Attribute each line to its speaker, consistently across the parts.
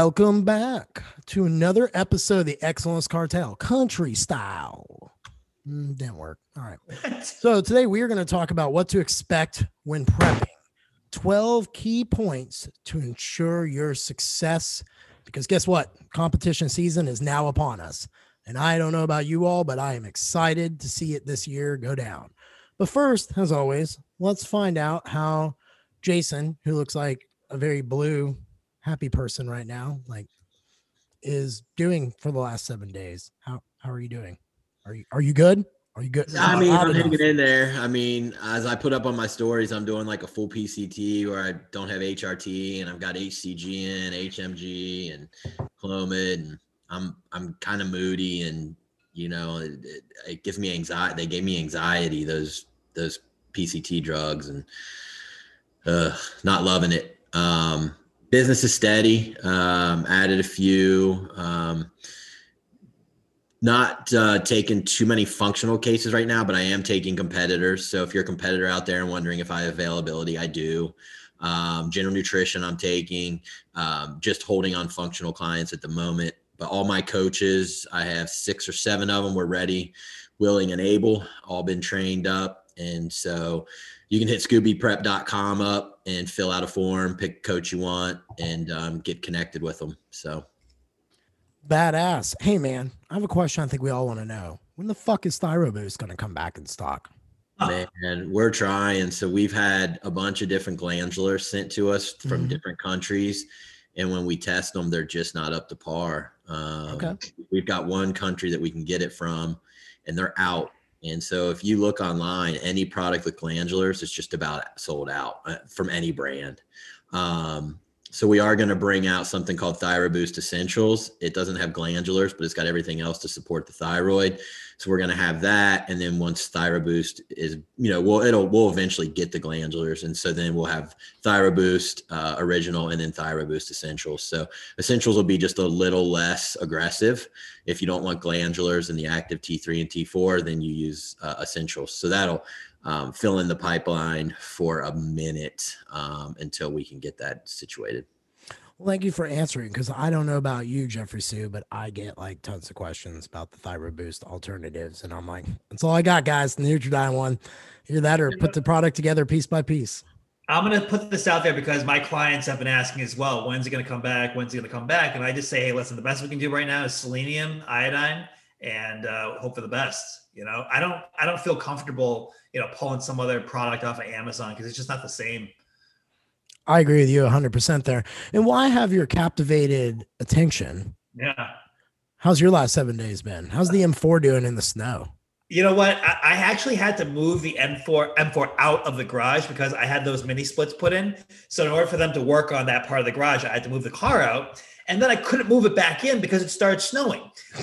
Speaker 1: Welcome back to another episode of the Excellence Cartel Country Style. Mm, didn't work. All right. So today we are going to talk about what to expect when prepping. 12 key points to ensure your success. Because guess what? Competition season is now upon us. And I don't know about you all, but I am excited to see it this year go down. But first, as always, let's find out how Jason, who looks like a very blue, happy person right now, like is doing for the last seven days. How how are you doing? Are you are you good? Are you good?
Speaker 2: I mean, I'm hanging in there. I mean, as I put up on my stories, I'm doing like a full PCT where I don't have HRT and I've got HCG and HMG and Clomid and I'm I'm kind of moody and you know it, it, it, gives me anxiety. They gave me anxiety those those PCT drugs and uh, not loving it. Um, business is steady. Um, added a few. Um, not uh, taking too many functional cases right now, but I am taking competitors. So if you're a competitor out there and wondering if I have availability, I do. Um, general nutrition, I'm taking. Um, just holding on functional clients at the moment. But all my coaches, I have six or seven of them, were ready, willing, and able. All been trained up, and so you can hit scoobyprep.com up and fill out a form, pick a coach you want, and um, get connected with them. So
Speaker 1: badass. Hey man, I have a question. I think we all want to know. When the fuck is ThyroBoost going to come back in stock?
Speaker 2: Man, we're trying. So we've had a bunch of different glandulars sent to us from mm-hmm. different countries, and when we test them, they're just not up to par. Um, okay. We've got one country that we can get it from, and they're out and so if you look online, any product with glandulars is just about sold out uh, from any brand. Um, so we are going to bring out something called ThyroBoost Essentials. It doesn't have glandulars, but it's got everything else to support the thyroid. So we're going to have that, and then once ThyroBoost is, you know, we'll it'll we'll eventually get the glandulars, and so then we'll have ThyroBoost uh, Original and then ThyroBoost Essentials. So Essentials will be just a little less aggressive. If you don't want glandulars and the active T3 and T4, then you use uh, Essentials. So that'll um, fill in the pipeline for a minute um, until we can get that situated.
Speaker 1: Well, thank you for answering because I don't know about you, Jeffrey Su, but I get like tons of questions about the thyroid boost alternatives. And I'm like, that's all I got, guys. The Nutridyne one. Either that or put the product together piece by piece.
Speaker 3: I'm going to put this out there because my clients have been asking as well, when's it going to come back? When's it going to come back? And I just say, hey, listen, the best we can do right now is selenium, iodine, and uh, hope for the best. You know, I don't, I don't feel comfortable, you know, pulling some other product off of Amazon because it's just not the same.
Speaker 1: I agree with you 100% there. And why have your captivated attention?
Speaker 3: Yeah.
Speaker 1: How's your last seven days been? How's the uh, M4 doing in the snow?
Speaker 3: You know what? I, I actually had to move the M4 M4 out of the garage because I had those mini splits put in. So in order for them to work on that part of the garage, I had to move the car out. And then I couldn't move it back in because it started snowing.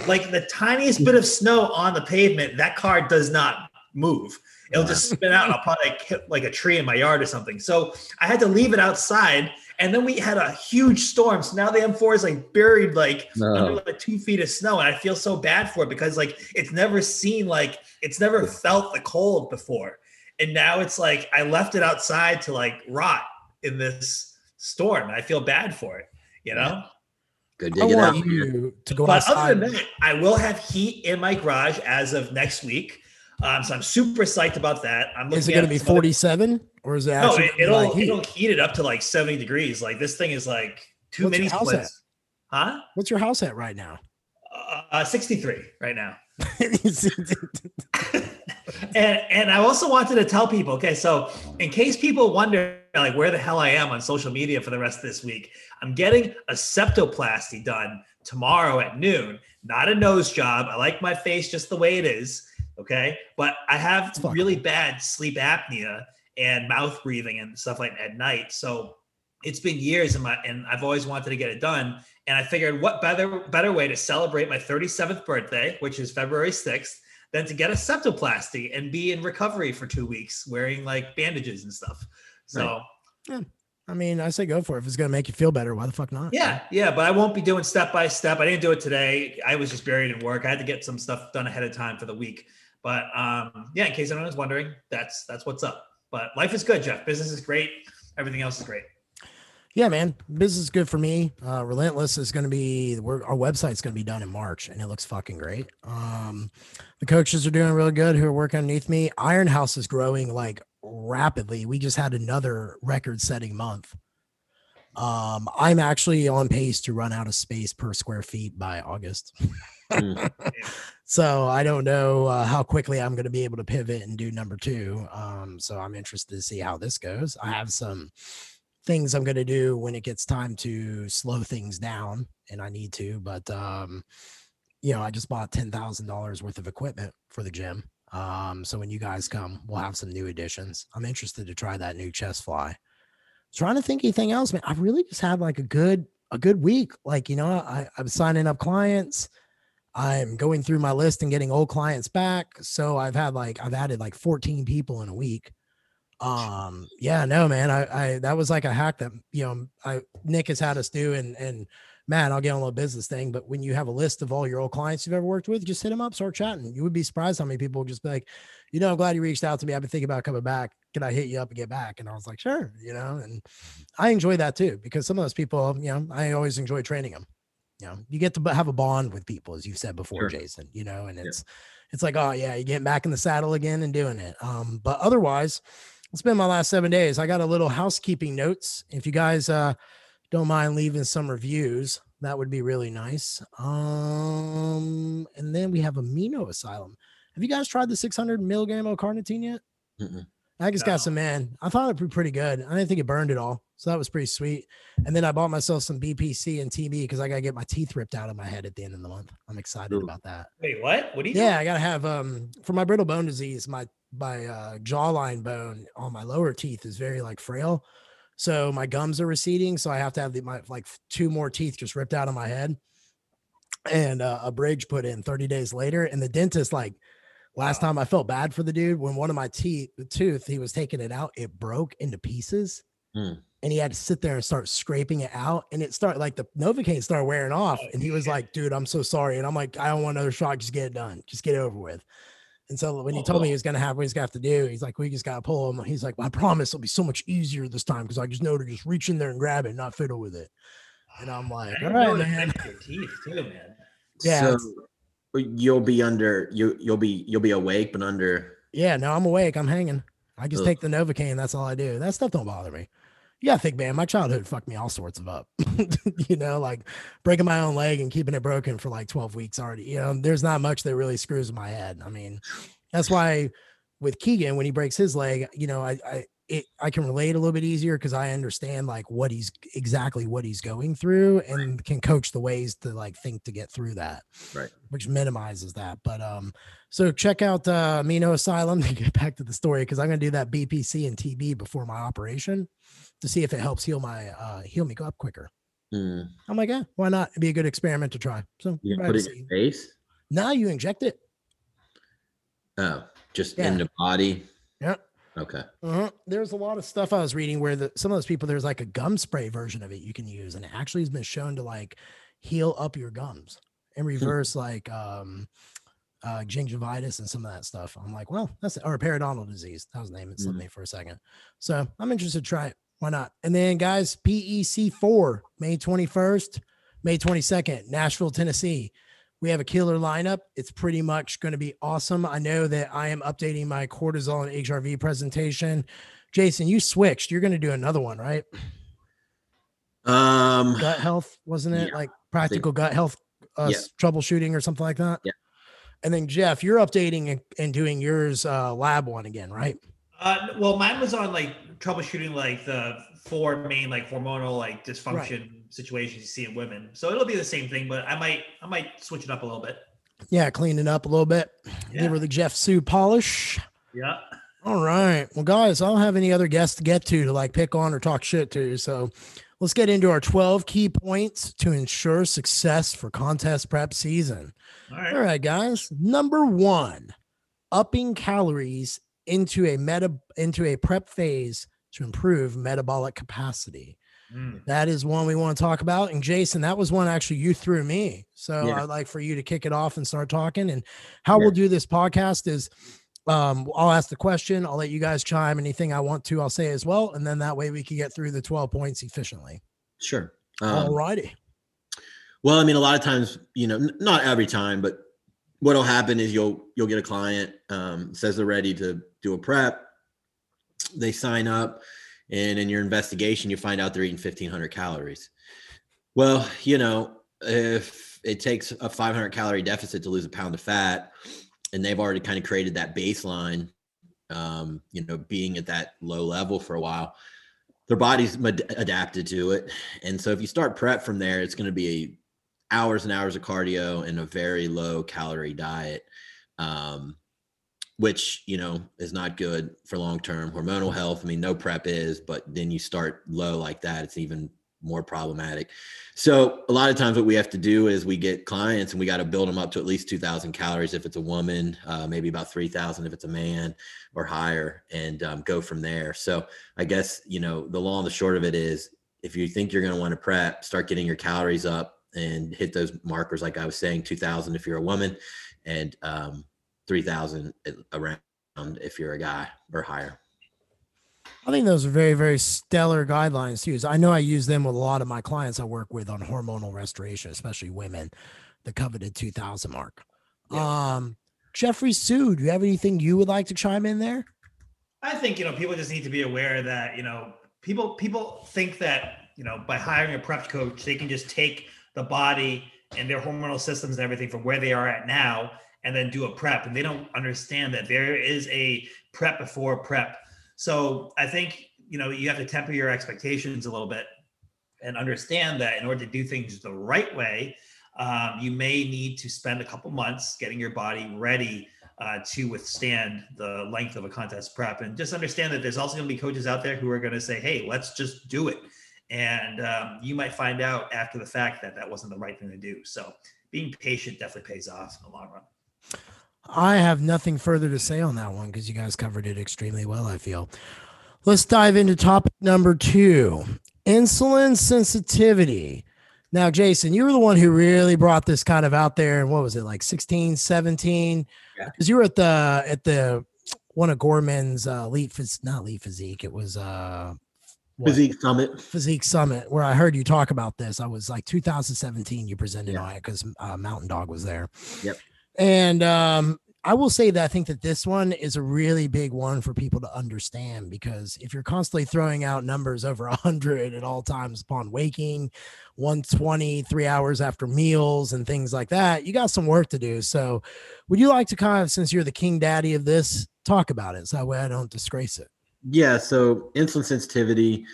Speaker 3: Like the tiniest bit of snow on the pavement, that car does not move. It'll just spin out and I'll probably hit like a tree in my yard or something. So I had to leave it outside. And then we had a huge storm. So now the M4 is like buried like no. under like two feet of snow. And I feel so bad for it because like it's never seen like it's never felt the cold before. And now it's like I left it outside to like rot in this storm. I feel bad for it, you know?
Speaker 2: Good to get out.
Speaker 1: You to go
Speaker 3: but
Speaker 1: outside.
Speaker 3: other than that, I will have heat in my garage as of next week. Um, so I'm super psyched about that. I'm
Speaker 1: looking. Is it going to be 47 or is it?
Speaker 3: No, it, will like it'll heat it up to like 70 degrees. Like this thing is like too What's mini splits. Huh?
Speaker 1: What's your house at right now?
Speaker 3: Uh, 63 right now. and and I also wanted to tell people, okay, so in case people wonder like where the hell I am on social media for the rest of this week, I'm getting a septoplasty done tomorrow at noon. Not a nose job. I like my face just the way it is. Okay. But I have really bad sleep apnea and mouth breathing and stuff like at night. So it's been years and my and I've always wanted to get it done. And I figured what better better way to celebrate my 37th birthday, which is February 6th, than to get a septoplasty and be in recovery for two weeks wearing like bandages and stuff. So
Speaker 1: yeah. I mean, I say go for it. If it's going to make you feel better, why the fuck not?
Speaker 3: Yeah, yeah, but I won't be doing step by step. I didn't do it today. I was just buried in work. I had to get some stuff done ahead of time for the week. But um, yeah, in case anyone's wondering, that's that's what's up. But life is good, Jeff. Business is great. Everything else is great.
Speaker 1: yeah, man, business is good for me. Uh, Relentless is going to be our website's going to be done in March, and it looks fucking great. Um, the coaches are doing really good who are working underneath me. Iron House is growing like rapidly. We just had another record-setting month. Um, I'm actually on pace to run out of space per square feet by August. mm. so I don't know uh, how quickly I'm going to be able to pivot and do number two. Um, so I'm interested to see how this goes. I have some things I'm going to do when it gets time to slow things down, and I need to. But um, you know, I just bought ten thousand dollars worth of equipment for the gym. Um, so when you guys come, we'll have some new additions. I'm interested to try that new chest fly. Trying to think anything else, man. I've really just had like a good a good week. Like you know, I, I'm signing up clients. I'm going through my list and getting old clients back. So I've had like I've added like 14 people in a week um yeah no man I, I that was like a hack that you know i nick has had us do and and man i'll get on a little business thing but when you have a list of all your old clients you've ever worked with just hit them up start chatting you would be surprised how many people just be like you know i'm glad you reached out to me i've been thinking about coming back can i hit you up and get back and i was like sure you know and i enjoy that too because some of those people you know i always enjoy training them you know you get to have a bond with people as you've said before sure. jason you know and it's yeah. it's like oh yeah you get back in the saddle again and doing it um but otherwise it's been my last seven days. I got a little housekeeping notes. If you guys uh, don't mind leaving some reviews, that would be really nice. Um, and then we have Amino Asylum. Have you guys tried the 600 milligram of carnitine yet? Mm-mm. I just no. got some man. I thought it'd be pretty good. I didn't think it burned at all. So that was pretty sweet. And then I bought myself some BPC and TB because I gotta get my teeth ripped out of my head at the end of the month. I'm excited Ooh. about that.
Speaker 3: Wait, what? What do you?
Speaker 1: Yeah, doing? I gotta have um for my brittle bone disease. My my uh, jawline bone on my lower teeth is very like frail. So my gums are receding. So I have to have the, my like two more teeth just ripped out of my head and uh, a bridge put in 30 days later. And the dentist, like last wow. time I felt bad for the dude when one of my teeth, the tooth, he was taking it out, it broke into pieces. Mm. And he had to sit there and start scraping it out. And it started like the Novocaine started wearing off. Oh, and he was like, dude, I'm so sorry. And I'm like, I don't want another shot. Just get it done. Just get it over with. And so when he told me he uh-huh. was going to have what he's got to do, he's like, we just got to pull him. He's like, well, I promise it'll be so much easier this time because I just know to just reach in there and grab it, not fiddle with it. And I'm ah, like, all right, man. Teeth too, man.
Speaker 2: Yeah. So you'll be under you. You'll be you'll be awake, but under.
Speaker 1: Yeah, no, I'm awake. I'm hanging. I just Ugh. take the Novocaine. That's all I do. That stuff don't bother me yeah, I think, man, my childhood fucked me all sorts of up. you know, like breaking my own leg and keeping it broken for like 12 weeks already. You know, there's not much that really screws my head. I mean, that's why with Keegan, when he breaks his leg, you know, I, I, it, I can relate a little bit easier because I understand like what he's exactly what he's going through and can coach the ways to like think to get through that.
Speaker 2: Right.
Speaker 1: Which minimizes that. But um, so check out uh Amino Asylum to get back to the story because I'm gonna do that BPC and TB before my operation to see if it helps heal my uh heal me up quicker. Mm. I'm like, yeah, why not? It'd be a good experiment to try. So
Speaker 2: you put it in your face.
Speaker 1: Now you inject it.
Speaker 2: Oh, just yeah. in the body.
Speaker 1: Yeah.
Speaker 2: Okay.
Speaker 1: Uh-huh. There's a lot of stuff I was reading where the, some of those people there's like a gum spray version of it you can use, and it actually has been shown to like heal up your gums and hmm. reverse like um uh gingivitis and some of that stuff. I'm like, well, that's it. or periodontal disease. That was the name. It slipped mm. me for a second. So I'm interested to try it. Why not? And then, guys, PEC 4, May 21st, May 22nd, Nashville, Tennessee. We have a killer lineup. It's pretty much going to be awesome. I know that I am updating my cortisol and HRV presentation. Jason, you switched. You're going to do another one, right?
Speaker 2: Um,
Speaker 1: gut health, wasn't it? Yeah, like practical gut health uh, yeah. troubleshooting or something like that.
Speaker 2: Yeah.
Speaker 1: And then Jeff, you're updating and, doing yours uh, lab one again, right?
Speaker 3: Uh, well, mine was on like troubleshooting like the four main like hormonal like dysfunction right. situations you see in women. So it'll be the same thing, but I might I might switch it up a little bit.
Speaker 1: Yeah, clean it up a little bit. Yeah. Give her the Jeff Su polish.
Speaker 3: Yeah.
Speaker 1: All right. Well, guys, I don't have any other guests to get to to like pick on or talk shit to. So let's get into our 12 key points to ensure success for contest prep season. All right. All right, guys. Number one, upping calories into a meta into a prep phase to improve metabolic capacity. Mm. That is one we want to talk about. And Jason, that was one actually you threw me. So yeah. I'd like for you to kick it off and start talking. And how yeah. we'll do this podcast is Um, I'll ask the question. I'll let you guys chime. Anything I want to, I'll say as well, and then that way we can get through the 12 points efficiently.
Speaker 2: Sure.
Speaker 1: Um, All righty.
Speaker 2: Well, I mean, a lot of times, you know, n- not every time, but what'll happen is you'll you'll get a client um, says they're ready to do a prep. They sign up, and in your investigation, you find out they're eating 1,500 calories. Well, you know, if it takes a 500 calorie deficit to lose a pound of fat, and they've already kind of created that baseline, um, you know, being at that low level for a while, their body's adapted to it. And so if you start prep from there, it's going to be hours and hours of cardio and a very low calorie diet. Um, which you know is not good for long term hormonal health. I mean, no prep is, but then you start low like that, it's even more problematic. So a lot of times what we have to do is we get clients and we got to build them up to at least 2000 calories if it's a woman, uh, maybe about 3000 if it's a man or higher and um, go from there. So I guess, you know, the long and the short of it is if you think you're going to want to prep, start getting your calories up and hit those markers. Like I was saying, 2000 if you're a woman and um, 3000 around if you're a guy or higher.
Speaker 1: I think those are very, very stellar guidelines to use. I know I use them with a lot of my clients I work with on hormonal restoration, especially women, the coveted 2000 mark. Yeah. Um, Jeffrey Su, do you have anything you would like to chime in there?
Speaker 3: I think, you know, people just need to be aware that, you know, people, people think that, you know, by hiring a prep coach, they can just take the body and their hormonal systems and everything from where they are at now and then do a prep. And they don't understand that there is a prep before prep so I think you know you have to temper your expectations a little bit and understand that in order to do things the right way, um, you may need to spend a couple months getting your body ready uh, to withstand the length of a contest prep. And just understand that there's also going to be coaches out there who are going to say, "Hey, let's just do it," and um, you might find out after the fact that that wasn't the right thing to do. So being patient definitely pays off in the long run.
Speaker 1: I have nothing further to say on that one because you guys covered it extremely well, I feel. Let's dive into topic number two insulin sensitivity. Now, Jason, you were the one who really brought this kind of out there. And what was it, like 16, 17? Because yeah. you were at the, at the, one of Gorman's uh, elite, phys- not elite physique. It was uh,
Speaker 2: what? Physique Summit.
Speaker 1: Physique Summit, where I heard you talk about this. I was like 2017. You presented yeah. on it because uh, Mountain Dog was there.
Speaker 2: Yep.
Speaker 1: And um, I will say that I think that this one is a really big one for people to understand because if you're constantly throwing out numbers over 100 at all times upon waking, 120, three hours after meals, and things like that, you got some work to do. So, would you like to kind of, since you're the king daddy of this, talk about it so that way I don't disgrace it?
Speaker 2: Yeah. So, insulin sensitivity,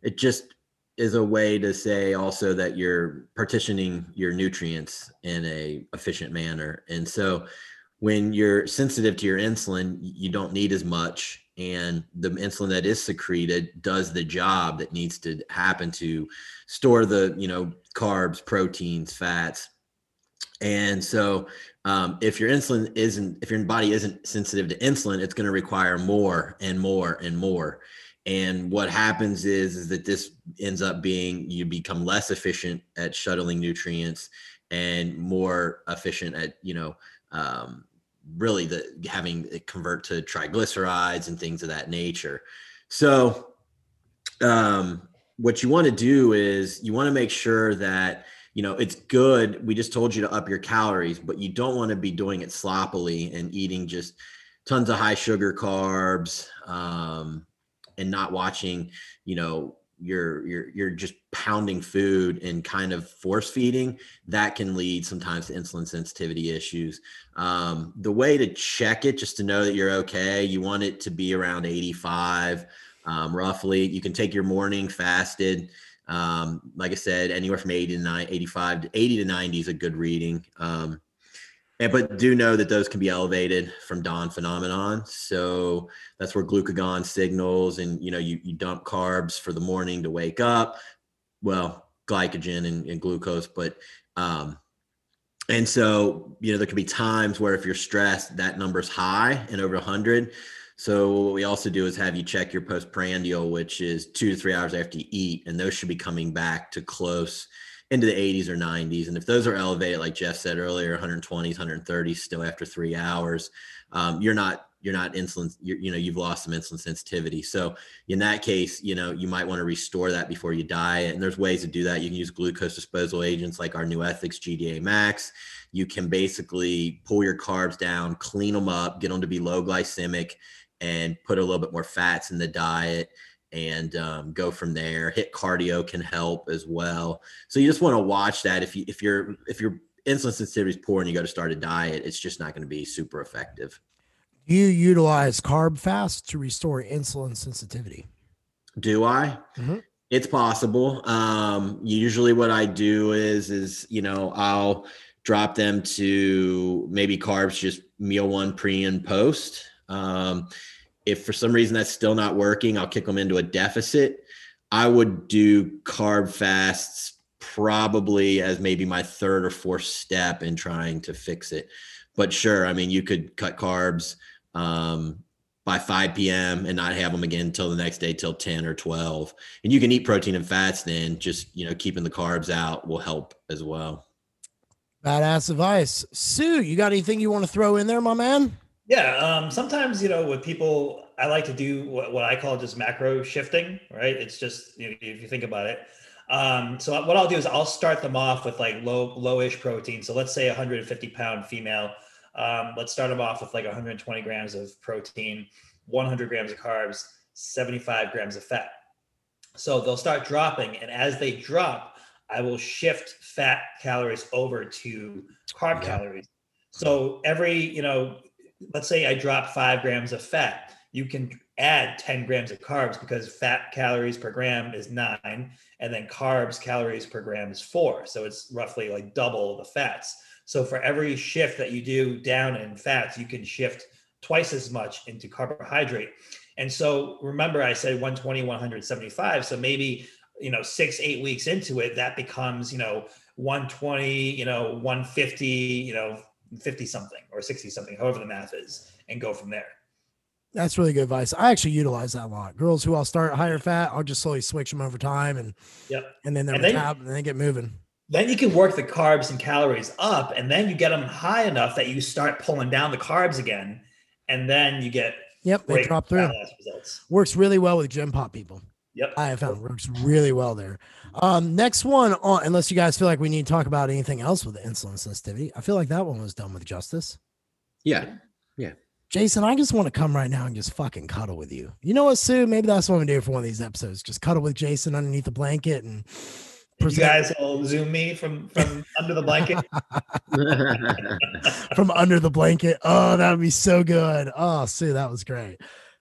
Speaker 2: it just is a way to say also that you're partitioning your nutrients in a efficient manner. And so when you're sensitive to your insulin you don't need as much. And the insulin that is secreted does the job that needs to happen to store the you know carbs proteins fats. And so um, if your insulin isn't if your body isn't sensitive to insulin it's going to require more and more and more and what happens is is that this ends up being you become less efficient at shuttling nutrients and more efficient at you know um, really the having it convert to triglycerides and things of that nature. So um, what you want to do is you want to make sure that you know it's good we just told you to up your calories but you don't want to be doing it sloppily and eating just tons of high sugar carbs um, and not watching, you know, you're you're you're just pounding food and kind of force feeding that can lead sometimes to insulin sensitivity issues. Um, the way to check it just to know that you're okay you want it to be around 85 um, roughly. You can take your morning fasted um, like i said anywhere from 80 to 9 85 to 80 to 90 is a good reading. Um, and, but do know that those can be elevated from dawn phenomenon. So that's where glucagon signals, and you know, you, you dump carbs for the morning to wake up. Well, glycogen and, and glucose, but um, and so you know, there could be times where if you're stressed, that number's high and over 100. So what we also do is have you check your postprandial, which is two to three hours after you eat, and those should be coming back to close into the 80s or 90s. And if those are elevated, like Jeff said earlier, 120s, 130s still after three hours, um, you're not you're not insulin you're, you know you've lost some insulin sensitivity. So in that case you know you might want to restore that before you diet and there's ways to do that. You can use glucose disposal agents like our new ethics gda max. You can basically pull your carbs down clean them up get them to be low glycemic and put a little bit more fats in the diet and um, go from there HIIT cardio can help as well so you just want to watch that if you if you're if your insulin sensitivity is poor and you go to start a diet it's just not going to be super effective Do
Speaker 1: you utilize carb fast to restore insulin sensitivity.
Speaker 2: Do I? Mm-hmm. It's possible. Um, usually what I do is, is, you know, I'll drop them to maybe carbs, just meal one pre and post. Um, if for some reason that's still not working, I'll kick them into a deficit. I would do carb fasts probably as maybe my third or fourth step in trying to fix it. But sure, I mean, you could cut carbs um, by 5 p.m. and not have them again until the next day till 10 or 12. And you can eat protein and fats then just, you know, keeping the carbs out will help as well.
Speaker 1: Badass advice. Su, you got anything you want to throw in there, my man?
Speaker 3: Yeah. Um, sometimes, you know, with people, I like to do what, what I call just macro shifting, right? It's just, you know, if you think about it. Um, so what I'll do is I'll start them off with like low, lowish protein. So let's say 150 pound female um, let's start them off with like 120 grams of protein, 100 grams of carbs, 75 grams of fat. So they'll start dropping. And as they drop, I will shift fat calories over to carb yeah. calories. So every, you know, let's say I drop five grams of fat, you can add 10 grams of carbs because fat calories per gram is nine, and then carbs calories per gram is four. So it's roughly like double the fats. So for every shift that you do down in fats, you can shift twice as much into carbohydrate. And so remember, I said 120, 175. So maybe, you know, six, eight weeks into it, that becomes, you know, 120, you know, 150, you know, 50 something or 60 something, however the math is, and go from there.
Speaker 1: That's really good advice. I actually utilize that a lot. Girls who I'll start higher fat, I'll just slowly switch them over time and
Speaker 3: yep.
Speaker 1: and then they're and then, and they get moving.
Speaker 3: Then you can work the carbs and calories up, and then you get them high enough that you start pulling down the carbs again, and then you get
Speaker 1: yep, they drop through. Results. Works really well with gen pop people.
Speaker 3: Yep,
Speaker 1: I have found works really well there. Um, next one on, unless you guys feel like we need to talk about anything else with the insulin sensitivity, I feel like that one was done with justice.
Speaker 2: Yeah, yeah.
Speaker 1: Jason, I just want to come right now and just fucking cuddle with you. You know what, Su? Maybe that's what I'm gonna do for one of these episodes. Just cuddle with Jason underneath the blanket and
Speaker 3: you guys will zoom me from from under the blanket.
Speaker 1: from under the blanket. Oh, that would be so good. Oh, Su, that was great.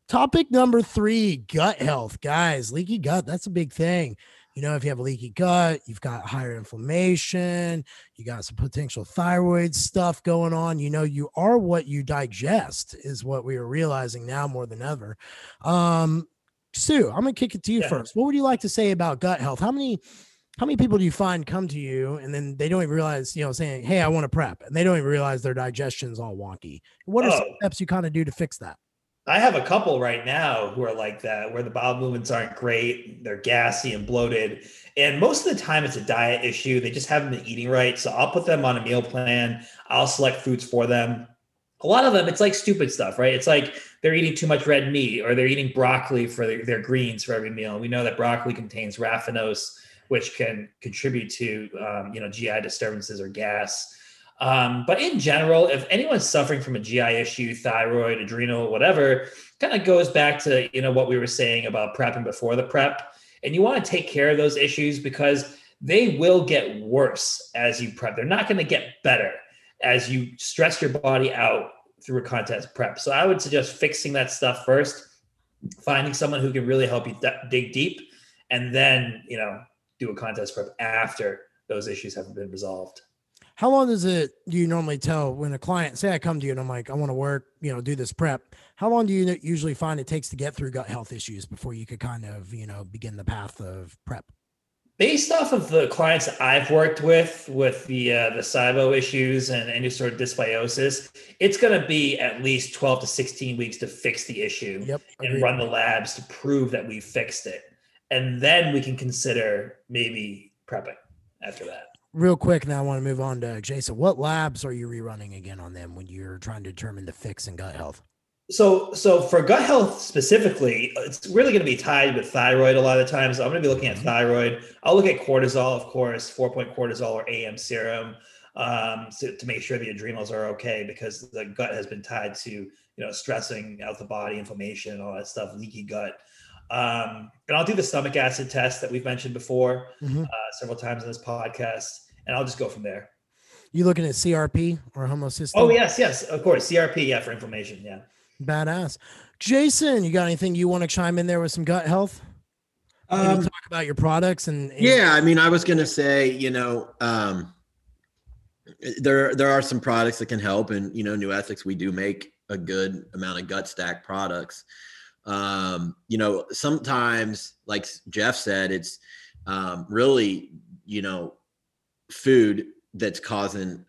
Speaker 1: Topic number three: gut health, guys. Leaky gut. That's a big thing. You know, if you have a leaky gut, you've got higher inflammation, you got some potential thyroid stuff going on. You know, you are what you digest, is what we are realizing now more than ever. Um, Su, I'm gonna kick it to you yeah. first. What would you like to say about gut health? How many how many people do you find come to you and then they don't even realize, you know, saying, Hey, I want to prep and they don't even realize their digestion's all wonky. What are oh. some steps you kind of do to fix that?
Speaker 3: I have a couple right now who are like that, where the bowel movements aren't great. They're gassy and bloated. And most of the time it's a diet issue. They just haven't been eating right. So I'll put them on a meal plan. I'll select foods for them. A lot of them, it's like stupid stuff, right? It's like they're eating too much red meat or they're eating broccoli for their, their greens for every meal. We know that broccoli contains raffinose, which can contribute to um, you know GI disturbances or gas. Um, but in general, if anyone's suffering from a GI issue, thyroid, adrenal, whatever, kind of goes back to you know what we were saying about prepping before the prep, and you want to take care of those issues because they will get worse as you prep. They're not going to get better as you stress your body out through a contest prep. So I would suggest fixing that stuff first, finding someone who can really help you d- dig deep, and then you know do a contest prep after those issues have been resolved.
Speaker 1: How long does it do you normally tell when a client say I come to you and I'm like I want to work, you know, do this prep? How long do you usually find it takes to get through gut health issues before you could kind of, you know, begin the path of prep?
Speaker 3: Based off of the clients that I've worked with, with the uh, the SIBO issues and any sort of dysbiosis, it's going to be at least 12 to 16 weeks to fix the issue
Speaker 1: yep,
Speaker 3: and run the labs to prove that we fixed it and then we can consider maybe prepping. after that.
Speaker 1: Real quick, now I want to move on to Jason. What labs are you rerunning again on them when you're trying to determine the fix in gut health?
Speaker 3: So, so for gut health specifically, it's really going to be tied with thyroid a lot of times. So I'm going to be looking at mm-hmm. thyroid. I'll look at cortisol, of course, four point cortisol or AM serum um, to, to make sure the adrenals are okay because the gut has been tied to you know stressing out the body, inflammation, all that stuff, leaky gut. Um, and I'll do the stomach acid test that we've mentioned before mm-hmm. uh, several times in this podcast, and I'll just go from there.
Speaker 1: You looking at CRP or homocysteine?
Speaker 3: Oh yes, yes, of course, CRP, yeah, for inflammation, yeah.
Speaker 1: Badass. Jason, you got anything you want to chime in there with some gut health? Um, talk about your products and, and,
Speaker 2: yeah, I mean, I was gonna say, you know, um, there there are some products that can help, and you know, New Ethics, we do make a good amount of gut stack products. Um, you know, sometimes, like Jeff said, it's um, really, you know, food that's causing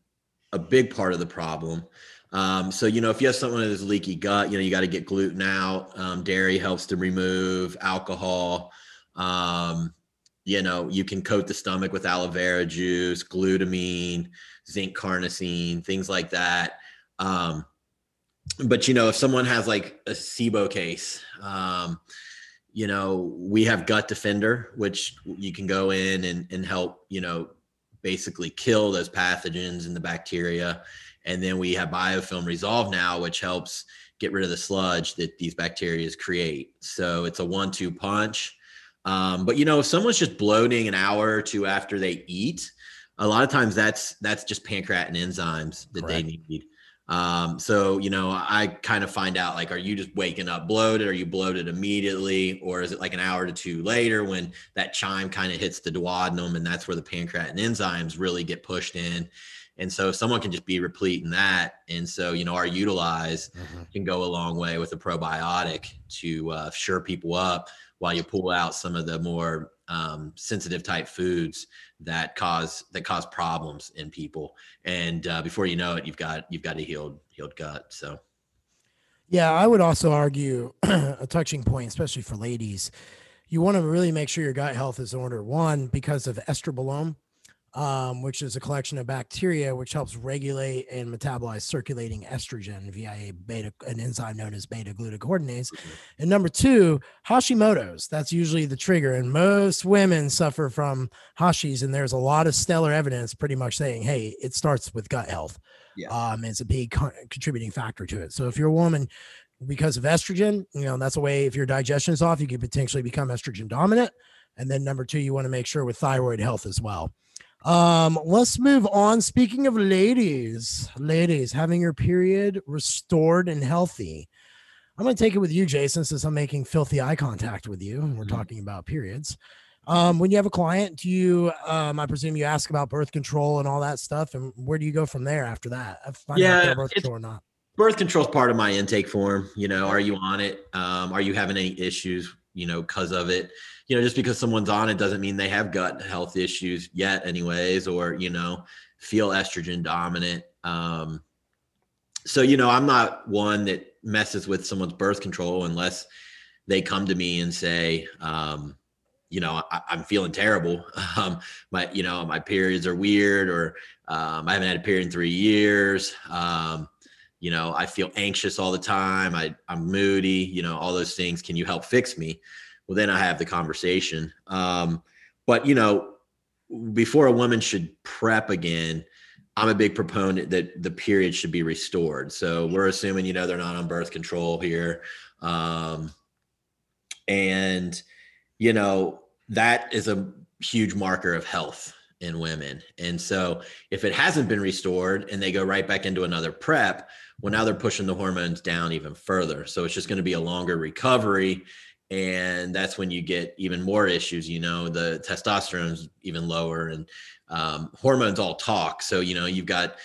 Speaker 2: a big part of the problem. Um, so you know, if you have someone that has leaky gut, you know, you got to get gluten out. Um, dairy helps to remove alcohol. Um, you know, you can coat the stomach with aloe vera juice, glutamine, zinc carnosine, things like that. Um, but you know, if someone has like a SIBO case, um, you know, we have Gut Defender, which you can go in and, and help, you know, basically kill those pathogens and the bacteria. And then we have biofilm resolve now, which helps get rid of the sludge that these bacteria create. So it's a one two punch. Um, but you know, if someone's just bloating an hour or two after they eat, a lot of times that's that's just pancreatin enzymes that Correct. they need. Um, so you know, I kind of find out like, are you just waking up bloated? Are you bloated immediately, or is it like an hour to two later when that chyme kind of hits the duodenum, and that's where the pancreatin enzymes really get pushed in? And so if someone can just be replete in that. And so, you know, our utilize mm-hmm. can go a long way with a probiotic to uh, sure people up while you pull out some of the more um, sensitive type foods that cause that cause problems in people. And uh, before you know it, you've got you've got a healed healed gut. So,
Speaker 1: yeah, I would also argue a touching point, especially for ladies. You want to really make sure your gut health is in order. One, because of estrobolome, um, which is a collection of bacteria which helps regulate and metabolize circulating estrogen via a beta, an enzyme known as beta glucuronidase. Mm-hmm. And number two, Hashimoto's. That's usually the trigger, and most women suffer from Hashis. And there's a lot of stellar evidence, pretty much saying, "Hey, it starts with gut health." Yeah. Um, it's a big con- contributing factor to it. So if you're a woman because of estrogen, you know that's a way. If your digestion is off, you could potentially become estrogen dominant. And then number two, you want to make sure with thyroid health as well. Um, let's move on. Speaking of ladies, ladies having your period restored and healthy. I'm going to take it with you, Jason, since I'm making filthy eye contact with you and we're mm-hmm. talking about periods. Um, when you have a client, do you, um, I presume you ask about birth control and all that stuff, and where do you go from there after that?
Speaker 2: yeah, birth control or not. Birth control is part of my intake form. You know, are you on it? Um, are you having any issues? You know, because of it you know, just because someone's on it doesn't mean they have gut health issues yet, anyways, or, you know, feel estrogen dominant. Um, so, you know, I'm not one that messes with someone's birth control unless they come to me and say, um, you know, I, am feeling terrible. Um, my, you know, my periods are weird, or um, I haven't had a period in three years. Um, you know, I feel anxious all the time. I, I'm moody. You know, all those things. Can you help fix me? well then i have the conversation um, but you know before a woman should prep again i'm a big proponent that the period should be restored so we're assuming you know they're not on birth control here um, and you know that is a huge marker of health in women and so if it hasn't been restored and they go right back into another prep well now they're pushing the hormones down even further. So it's just going to be a longer recovery and that's when you get even more issues you know the testosterone's even lower and um, hormones all talk. So you know you've got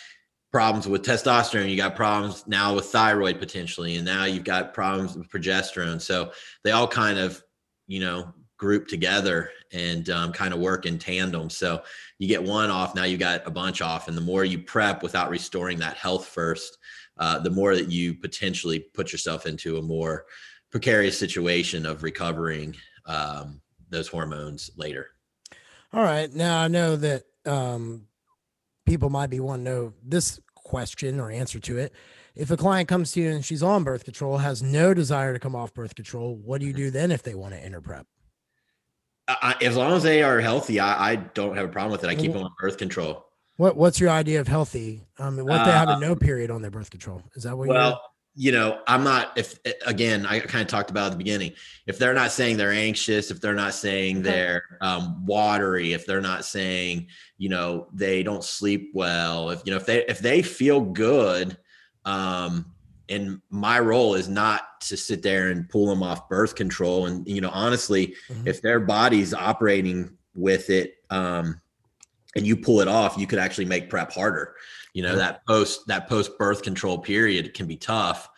Speaker 2: problems with testosterone you got problems now with thyroid potentially and now you've got problems with progesterone. So they all kind of you know group together and um, kind of work in tandem. So you get one off now you got a bunch off and the more you prep without restoring that health first uh, the more that you potentially put yourself into a more precarious situation of recovering um, those hormones later.
Speaker 1: All right. Now I know that um, people might be wanting to know this question or answer to it. If a client comes to you and she's on birth control, has no desire to come off birth control, what do you do then if they want to enter prep?
Speaker 2: I, as long as they are healthy, I, I, don't have a problem with it. I keep them on birth control.
Speaker 1: What What's your idea of healthy? Um, what they have a uh, no period on their birth control? Is that what?
Speaker 2: You well, you know, I'm not. If again, I kind of talked about at the beginning. If they're not saying they're anxious, if they're not saying they're um, watery, if they're not saying, you know, they don't sleep well, if you know, if they if they feel good, um, and my role is not to sit there and pull them off birth control. And you know, honestly, mm-hmm. if their body's operating with it, um, and you pull it off, you could actually make prep harder. You know, that post that post birth control period can be tough.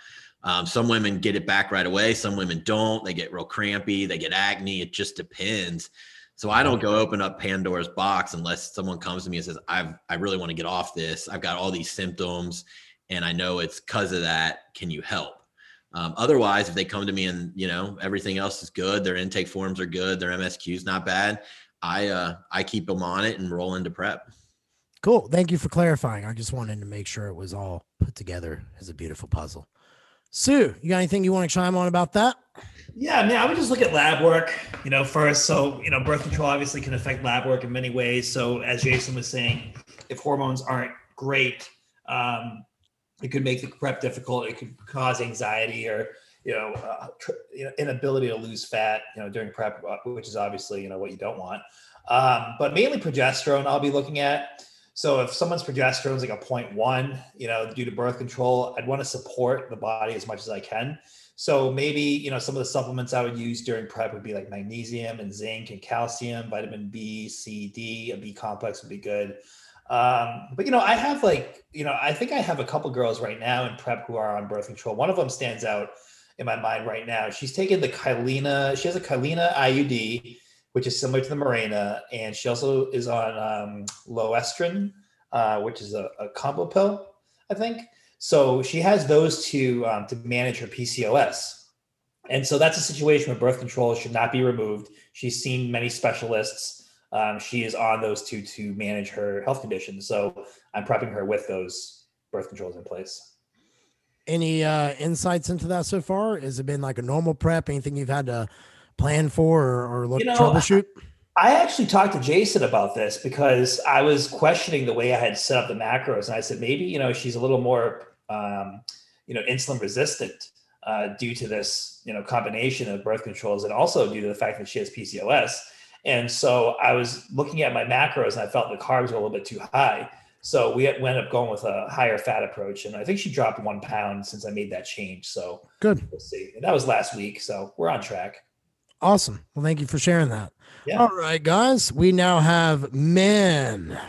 Speaker 2: Um, some women get it back right away. Some women don't. They get real crampy. They get acne. It just depends. So I don't go open up Pandora's box unless someone comes to me and says, "I've I really want to get off this. I've got all these symptoms, and I know it's because of that. Can you help?" Um, otherwise, if they come to me and you know everything else is good, their intake forms are good, their MSQ is not bad, I uh, I keep them on it and roll into prep.
Speaker 1: Cool. Thank you for clarifying. I just wanted to make sure it was all put together as a beautiful puzzle. Su, you got anything you want to chime on about that?
Speaker 3: Yeah, man, I would just look at lab work, you know, first. So, you know, birth control obviously can affect lab work in many ways. So, as Jason was saying, if hormones aren't great, um, it could make the prep difficult. It could cause anxiety or you know, uh, you know, inability to lose fat, you know, during prep, uh, which is obviously you know what you don't want. Um, but mainly progesterone, I'll be looking at. So if someone's progesterone is like a 0.1, you know, due to birth control, I'd want to support the body as much as I can. So maybe, you know, some of the supplements I would use during prep would be like magnesium and zinc and calcium, vitamin B, C, D, a B complex would be good. Um, but you know, I have like, you know, I think I have a couple girls right now in prep who are on birth control. One of them stands out in my mind right now. She's taken the Kyleena. She has a Kyleena IUD, which is similar to the Mirena, and she also is on um, Loestrin, uh, which is a, a, combo pill, I think. So she has those two um, to manage her PCOS. And so that's a situation where birth control should not be removed. She's seen many specialists. Um, she is on those two to manage her health conditions. So I'm prepping her with those birth controls in place.
Speaker 1: Any uh, insights into that so far? Has it been like a normal prep? Anything you've had to plan for or, or look you know, troubleshoot?
Speaker 3: I actually talked to Jason about this because I was questioning the way I had set up the macros, and I said maybe you know she's a little more um, you know insulin resistant uh, due to this you know combination of birth controls, and also due to the fact that she has PCOS. And so I was looking at my macros, and I felt the carbs were a little bit too high. So we went up going with a higher fat approach, and I think she dropped one pound since I made that change. So
Speaker 1: good.
Speaker 3: We'll see. And that was last week, so we're on track.
Speaker 1: Awesome. Well, thank you for sharing that. Yeah. All right, guys. We now have men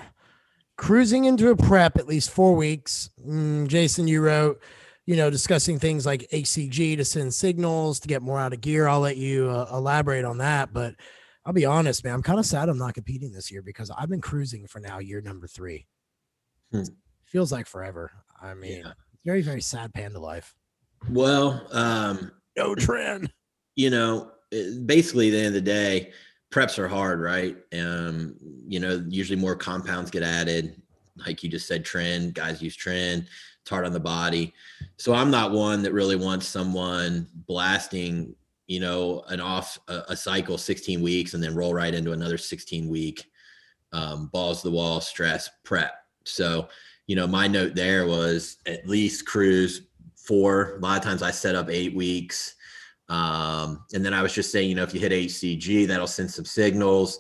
Speaker 1: cruising into a prep at least four weeks. Mm, Jason, you wrote, you know, discussing things like HCG to send signals to get more out of gear. I'll let you uh, elaborate on that, but I'll be honest, man. I'm kind of sad I'm not competing this year because I've been cruising for now year number three. Hmm. Feels like forever. I mean, yeah. very, very sad panda life.
Speaker 2: Well, um,
Speaker 1: no tren.
Speaker 2: You know, basically, the end of the day, preps are hard, right? Um, you know, usually more compounds get added. Like you just said, tren, guys use trend, it's hard on the body. So I'm not one that really wants someone blasting, you know, an off a, a cycle 16 weeks and then roll right into another 16 week um, balls to the wall stress prep. So, you know, my note there was at least cruise four. A lot of times I set up eight weeks. Um, and then I was just saying, you know, if you hit HCG, that'll send some signals.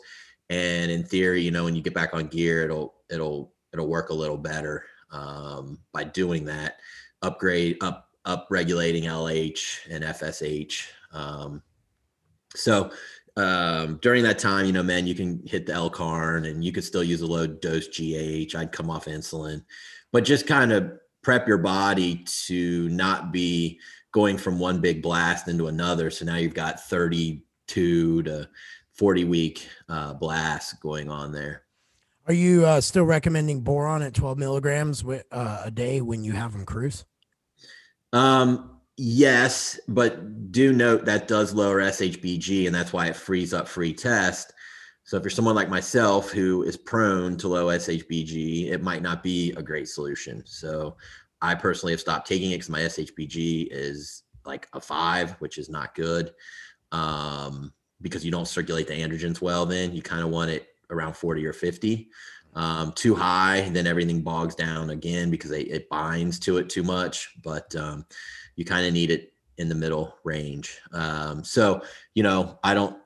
Speaker 2: And in theory, you know, when you get back on gear, it'll it'll it'll work a little better um, by doing that. Upgrade up up regulating LH and FSH. Um, so um, during that time, you know, man, you can hit the L-carn and you could still use a low dose GH. I'd come off insulin, but just kind of prep your body to not be going from one big blast into another. So now you've got 32 to 40 week uh, blasts going on there.
Speaker 1: Are you uh, still recommending boron at 12 milligrams with, uh, a day when you have them cruise?
Speaker 2: Um, Yes, but do note that does lower SHBG, and that's why it frees up free test. So if you're someone like myself who is prone to low SHBG, it might not be a great solution. So I personally have stopped taking it because my SHBG is like a five, which is not good. Um, because you don't circulate the androgens well, then you kind of want it around 40 or 50. Um, too high, then everything bogs down again because it, it binds to it too much. But um, you kind of need it in the middle range. Um, so, you know, I don't,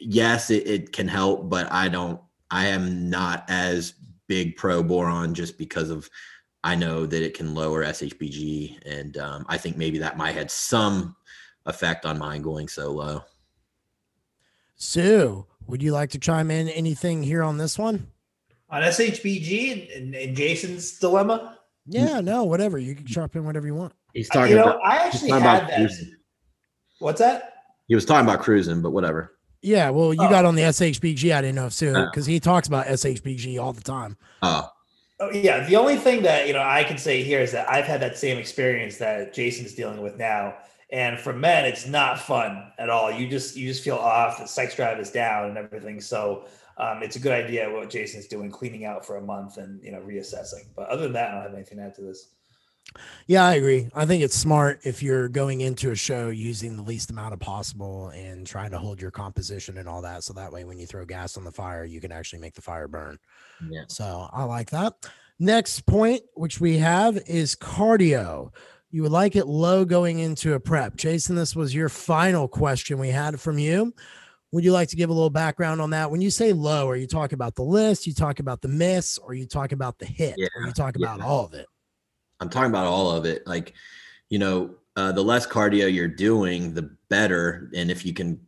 Speaker 2: yes, it, it, can help, but I don't, I am not as big pro boron just because of, I know that it can lower SHBG. And um, I think maybe that might had some effect on mine going so low.
Speaker 1: Su, would you like to chime in anything here on this one?
Speaker 3: On SHBG and, and Jason's dilemma?
Speaker 1: Yeah, no, whatever. You can chop in whatever you want.
Speaker 2: He's talking.
Speaker 3: You know,
Speaker 2: about,
Speaker 3: I actually had that. Cruising. What's that?
Speaker 2: He was talking about cruising, but whatever.
Speaker 1: Yeah, well, you oh. got on the SHBG. I didn't know if Su uh. because he talks about SHBG all the time.
Speaker 2: Oh.
Speaker 3: Oh yeah. The only thing that you know I can say here is that I've had that same experience that Jason's dealing with now. And for men, it's not fun at all. You just you just feel off. The sex drive is down and everything. So um, it's a good idea what Jason's doing, cleaning out for a month and you know reassessing. But other than that, I don't have anything to add to this.
Speaker 1: Yeah, I agree. I think it's smart if you're going into a show using the least amount of possible and trying to hold your composition and all that. So that way, when you throw gas on the fire, you can actually make the fire burn.
Speaker 2: Yeah.
Speaker 1: So I like that. Next point, which we have, is cardio. You would like it low going into a prep. Jason, this was your final question we had from you. Would you like to give a little background on that? When you say low, are you talking about the LISS? You talk about the MISS, or you talk about the HIIT? Yeah, or you talk about yeah. all of it?
Speaker 2: I'm talking about all of it. Like, you know, uh, the less cardio you're doing, the better. And if you can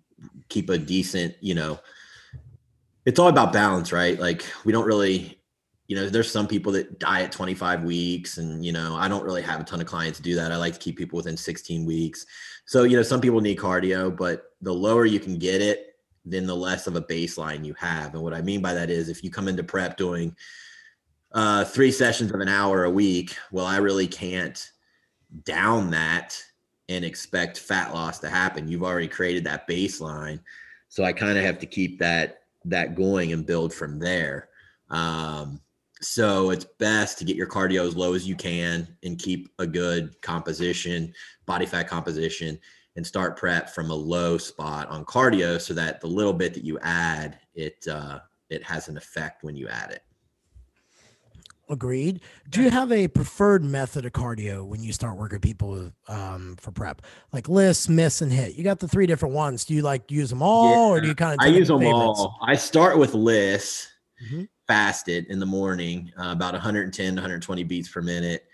Speaker 2: keep a decent, you know, it's all about balance, right? Like, we don't really, you know, there's some people that diet 25 weeks, and you know, I don't really have a ton of clients do that. I like to keep people within 16 weeks. So, you know, some people need cardio, but the lower you can get it, then the less of a baseline you have. And what I mean by that is if you come into prep doing uh, three sessions of an hour a week, well, I really can't down that and expect fat loss to happen. You've already created that baseline. So I kind of have to keep that that going and build from there. Um, so it's best to get your cardio as low as you can and keep a good composition, body fat composition, and start prep from a low spot on cardio so that the little bit that you add, it uh, it has an effect when you add it.
Speaker 1: Agreed. Do you have a preferred method of cardio when you start working people um, for prep, like LISS, MISS, and HIIT? You got the three different ones. Do you like use them all, yeah, or do you kind of?
Speaker 2: I use them favorites? all. I start with LISS mm-hmm. fasted in the morning, uh, about 110, 120 beats per minute,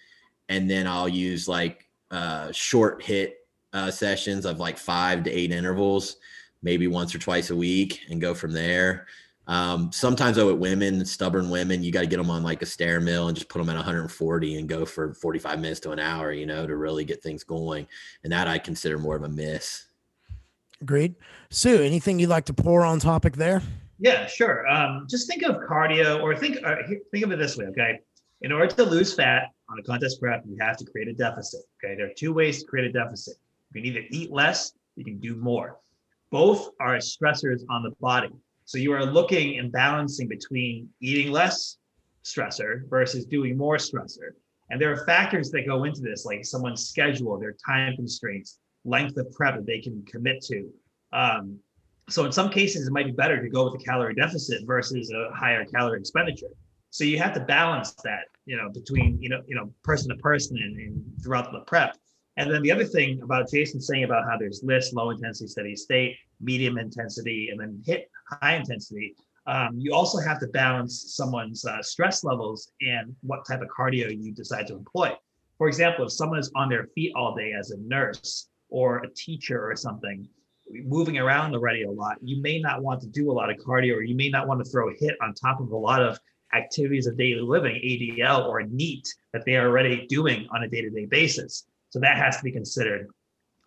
Speaker 2: and then I'll use like uh, short HIIT uh, sessions of like five to eight intervals, maybe once or twice a week, and go from there. Um, sometimes though with women, stubborn women, you got to get them on like a stair mill and just put them at 140 and go for 45 minutes to an hour, you know, to really get things going. And that I consider more of a MISS.
Speaker 1: Agreed. Su, anything you'd like to pour on topic there?
Speaker 3: Yeah, sure. Um, just think of cardio or think, uh, think of it this way. Okay. In order to lose fat on a contest prep, you have to create a deficit. Okay. There are two ways to create a deficit. You can either eat less, you can do more. Both are stressors on the body. So you are looking and balancing between eating less stressor versus doing more stressor. And there are factors that go into this, like someone's schedule, their time constraints, length of prep that they can commit to. Um, so in some cases, it might be better to go with a calorie deficit versus a higher calorie expenditure. So you have to balance that, you know, between you know, you know, person to person and, and throughout the prep. And then the other thing about Jason saying about how there's LISS, low intensity, steady state, medium intensity, and then HIIT high intensity. Um, you also have to balance someone's uh, stress levels and what type of cardio you decide to employ. For example, if someone is on their feet all day as a nurse or a teacher or something, moving around already a lot, you may not want to do a lot of cardio or you may not want to throw a HIIT on top of a lot of activities of daily living, ADL or NEAT, that they are already doing on a day to day basis. So that has to be considered.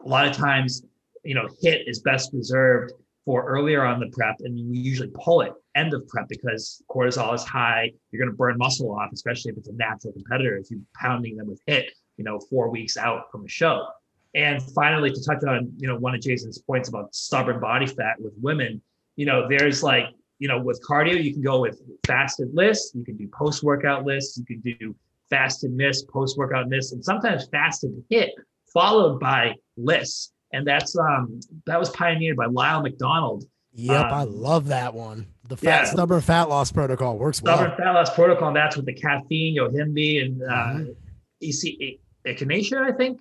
Speaker 3: A lot of times, you know, HIIT is best reserved for earlier on the prep, and we usually pull it end of prep because cortisol is high. You're going to burn muscle off, especially if it's a natural competitor. If you're pounding them with HIIT, you know, four weeks out from a show. And finally, to touch on, you know, one of Jason's points about stubborn body fat with women, you know, there's like you know, with cardio, you can go with fasted lists, you can do post workout lists, you can do fasted MISS, post workout MISS, and sometimes fasted HIIT, followed by lists. And that's um that was pioneered by Lyle McDonald.
Speaker 1: Yep, um, I love that one. The fat yeah. stubborn fat loss protocol works
Speaker 3: stubborn
Speaker 1: well.
Speaker 3: fat loss protocol, and that's with the caffeine, yohimbe, and uh, mm-hmm. EC echinacea, I think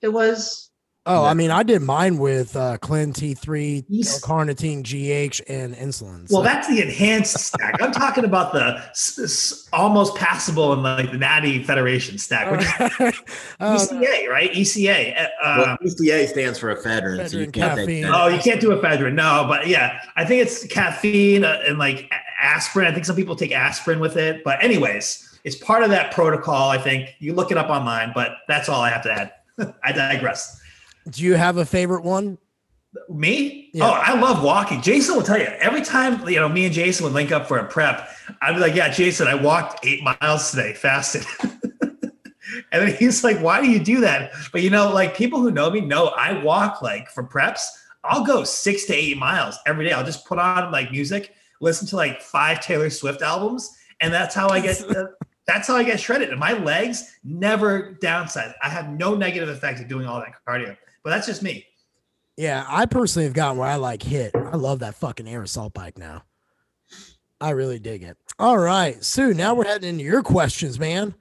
Speaker 3: it was.
Speaker 1: Oh, I mean, I did mine with uh, Clen T3, carnitine GH, and insulin.
Speaker 3: So. Well, that's the enhanced stack. I'm talking about the s- s- almost passable in like the Natty Federation stack, which is uh, ECA, right? ECA. Uh,
Speaker 2: well, ECA stands for ephedrine. ephedrine so you
Speaker 3: caffeine. Oh, you can't do ephedrine. No, but yeah, I think it's caffeine uh, and like aspirin. I think some people take aspirin with it. But, anyways, it's part of that protocol. I think you look it up online, but that's all I have to add. I digress.
Speaker 1: Do you have a favorite one?
Speaker 3: Me? Yeah. Oh, I love walking. Jason will tell you every time, you know, me and Jason would link up for a prep, I'd be like, yeah, Jason, I walked eight miles today, fasted. and then he's like, why do you do that? But you know, like people who know me know I walk like for preps, I'll go six to eight miles every day. I'll just put on like music, listen to like five Taylor Swift albums, and that's how I get that's how I get shredded. And my legs never downside. I have no negative effect of doing all that cardio. But that's just me.
Speaker 1: Yeah, I personally have gotten where I like HIIT. I love that fucking air assault bike now. I really dig it. All right, Su. Now we're heading into your questions, man.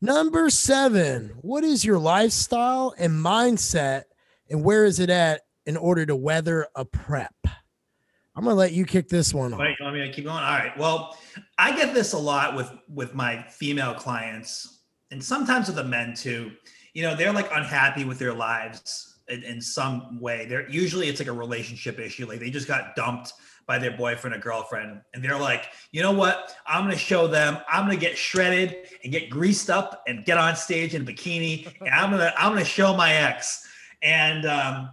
Speaker 1: Number seven. What is your lifestyle and mindset, and where is it at in order to weather a prep? I'm gonna let you kick this one off.
Speaker 3: Wait, you want me to keep going? All right. Well, I get this a lot with with my female clients, and sometimes with the men too. You know, they're like unhappy with their lives in, in some way. They're usually it's like a relationship issue. Like they just got dumped by their boyfriend or girlfriend, and they're like, you know what? I'm gonna show them. I'm gonna get shredded and get greased up and get on stage in a bikini, and I'm gonna I'm gonna show my ex. And um,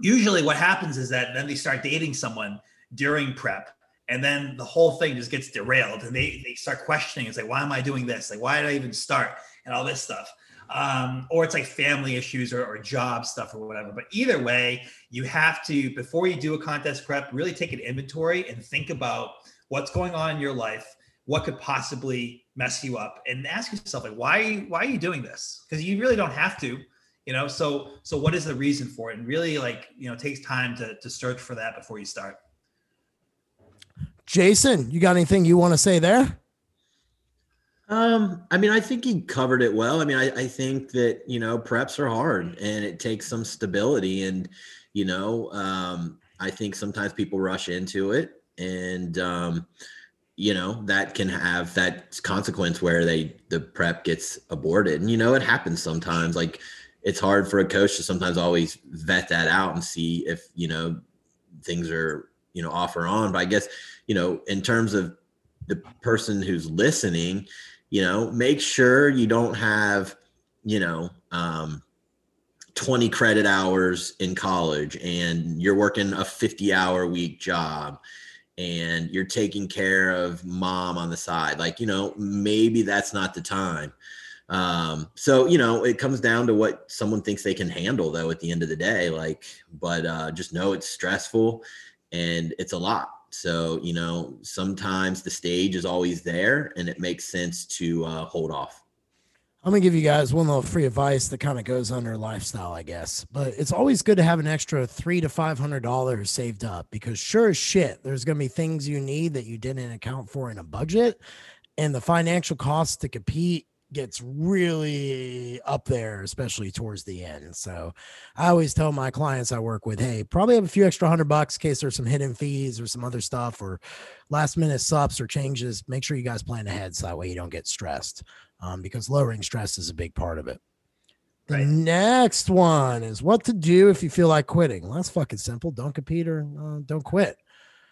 Speaker 3: usually, what happens is that then they start dating someone during prep and then the whole thing just gets derailed and they, they start questioning it's like why am i doing this like why did i even start and all this stuff um, or it's like family issues or, or job stuff or whatever. But either way, you have to, before you do a contest prep, really take an inventory and think about what's going on in your life, what could possibly mess you up, and ask yourself like, why, why are you doing this? Because you really don't have to, you know. So, so what is the reason for it? And really, like, you know, takes time to to search for that before you start.
Speaker 1: Jason, you got anything you want to say there?
Speaker 2: Um, I mean, I think he covered it well. I mean, I, I think that, you know, preps are hard and it takes some stability. And, you know, um, I think sometimes people rush into it and, um, you know, that can have that consequence where they, the prep gets aborted. And, you know, it happens sometimes. Like it's hard for a coach to sometimes always vet that out and see if, you know, things are, you know, off or on. But I guess, you know, in terms of the person who's listening, you know make sure you don't have you know um, 20 credit hours in college and you're working a 50 hour week job and you're taking care of mom on the side like you know maybe that's not the time. Um, so you know it comes down to what someone thinks they can handle though at the end of the day like but uh, just know it's stressful and it's a lot so, you know, sometimes the stage is always there and it makes sense to uh, hold off.
Speaker 1: I'm gonna give you guys one little free advice that kind of goes under lifestyle, I guess. But it's always good to have an extra three to five hundred dollars saved up because sure as shit, there's gonna be things you need that you didn't account for in a budget, and the financial costs to compete gets really up there, especially towards the end. So I always tell my clients I work with, hey, probably have a few extra hundred bucks in case there's some hidden fees or some other stuff or last minute sups or changes. Make sure you guys plan ahead so that way you don't get stressed um, because lowering stress is a big part of it. The right. next one is what to do if you feel like quitting. Well, that's fucking simple. Don't compete or uh, don't quit.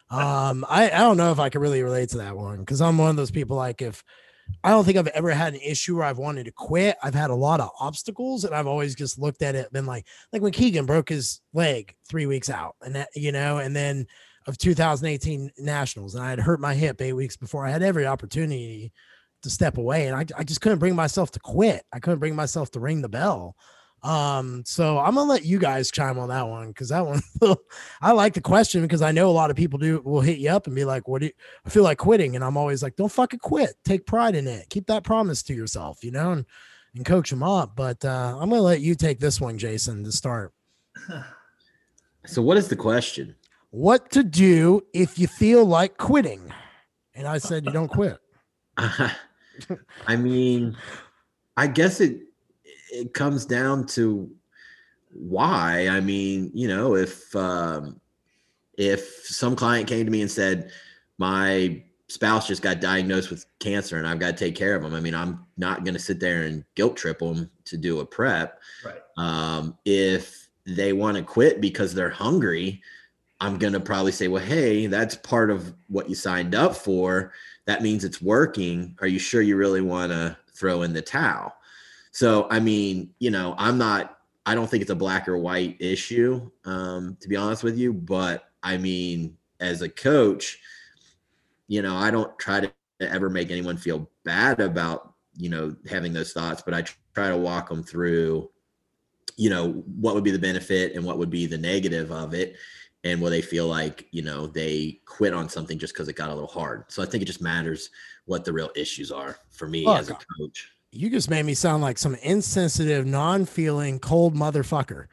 Speaker 1: Um, I, I don't know if I can really relate to that one because I'm one of those people like if I don't think I've ever had an issue where I've wanted to quit. I've had a lot of obstacles and I've always just looked at it, and been like, like when Keegan broke his leg three weeks out and that, you know, and then of 2018 nationals and I had hurt my hip eight weeks before I had every opportunity to step away. And I, I just couldn't bring myself to quit. I couldn't bring myself to ring the bell. Um, so I'm gonna let you guys chime on that one because that one I like the question because I know a lot of people do will hit you up and be like, What do you I feel like quitting? And I'm always like, Don't fucking quit, take pride in it, keep that promise to yourself, you know, and, and coach them up. But uh, I'm gonna let you take this one, Jason, to start.
Speaker 2: So what is the question?
Speaker 1: What to do if you feel like quitting? And I said you don't quit.
Speaker 2: I mean, I guess it it comes down to why. I mean, you know, if um, if some client came to me and said, "My spouse just got diagnosed with cancer and I've got to take care of them," I mean, I'm not going to sit there and guilt trip them to do a prep.
Speaker 3: Right.
Speaker 2: Um, if they want to quit because they're hungry, I'm going to probably say, "Well, hey, that's part of what you signed up for. That means it's working. Are you sure you really want to throw in the towel?" So, I mean, you know, I'm not, I don't think it's a black or white issue, um, to be honest with you. But I mean, as a coach, you know, I don't try to ever make anyone feel bad about, you know, having those thoughts, but I try to walk them through, you know, what would be the benefit and what would be the negative of it. And will they feel like, you know, they quit on something just because it got a little hard. So I think it just matters what the real issues are for me as a coach
Speaker 1: you just made me sound like some insensitive, non-feeling, cold motherfucker.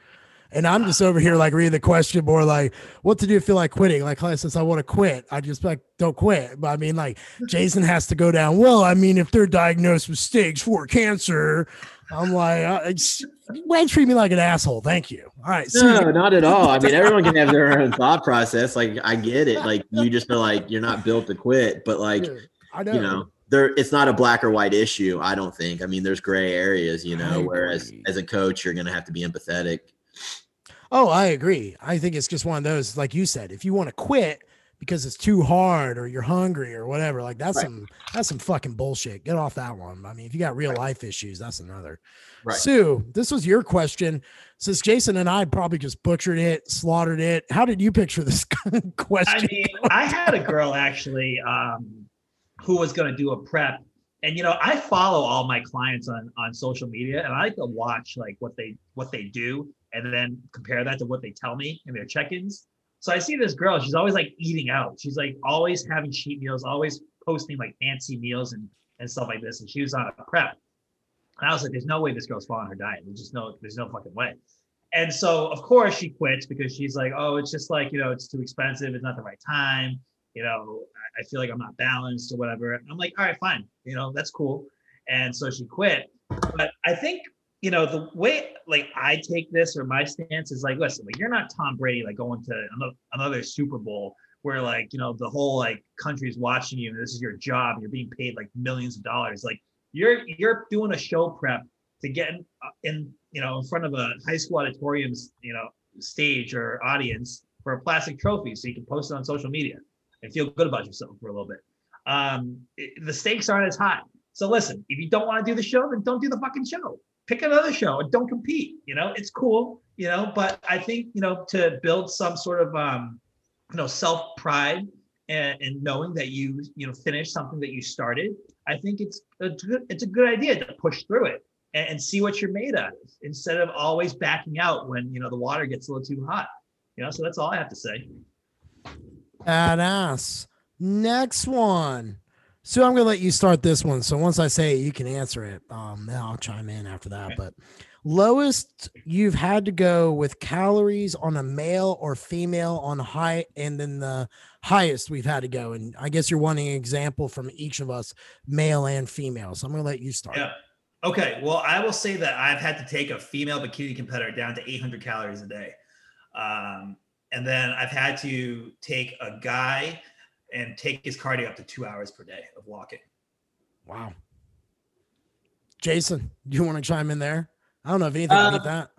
Speaker 1: And I'm just over here like reading the question more like, what to do feel like quitting? Like Clay says, I want to quit. I just like don't quit. But I mean, like Jason has to go down. Well, I mean, if they're diagnosed with stage four cancer, I'm like, uh, why treat me like an asshole? Thank you. All right.
Speaker 2: No, not at all. I mean, everyone can have their own thought process. Like, I get it. Like, you just feel like you're not built to quit, but like, I know. you know, there it's not a black or white issue i don't think. I mean there's gray areas you know whereas as a coach you're going to have to be empathetic.
Speaker 1: Oh i agree. I think it's just one of those like you said if you want to quit because it's too hard or you're hungry or whatever like that's right. some that's some fucking bullshit. Get off that one. I mean if you got real right. life issues that's another. Right. su this was your question. Since jason and i probably just butchered it slaughtered it how did you picture this question?
Speaker 3: i mean i had a girl actually um who was going to do a prep. And you know, I follow all my clients on on social media, and I like to watch like what they what they do, and then compare that to what they tell me in their check-ins. So I see this girl; she's always like eating out. She's like always having cheat meals, always posting like fancy meals and and stuff like this. And she was on a prep, and I was like, "There's no way this girl's following her diet. There's just no, there's no fucking way." And so, of course, she quits because she's like, "Oh, it's just like you know, it's too expensive. It's not the right time." You know, I feel like I'm not balanced or whatever. And I'm like, all right, fine, you know, that's cool. And so she quit. But I think, you know, the way like I take this or my stance is like, listen, like you're not Tom Brady, like going to another, Super Bowl where like, you know, the whole like country's watching you and this is your job. You're being paid like millions of dollars. Like you're, you're doing a show prep to get in, uh, in you know, in front of a high school auditorium's, you know, stage or audience for a plastic trophy so you can post it on social media and feel good about yourself for a little bit. Um, it, the stakes aren't as high. So listen, if you don't want to do the show, then don't do the fucking show. Pick another show and don't compete. You know, it's cool, you know, but I think, you know, to build some sort of um, you know, self pride and, and knowing that you, you know, finished something that you started, I think it's a good, it's a good idea to push through it and, and see what you're made of instead of always backing out when, you know, the water gets a little too hot. You know, so that's all I have to say.
Speaker 1: Badass. Next one. So I'm gonna let you start this one. So once I say it, you can answer it. Um, then I'll chime in after that. Okay. But lowest you've had to go with calories on a male or female on high, and then the highest we've had to go. And I guess you're wanting an example from each of us, male and female. So I'm gonna let you start.
Speaker 3: Yeah. Okay. Well, I will say that I've had to take a female bikini competitor down to 800 calories a day. Um, and then I've had to take a guy and take his cardio up to two hours per day of walking.
Speaker 1: Wow. Jason, do you want to chime in there? I don't know if anything uh, that.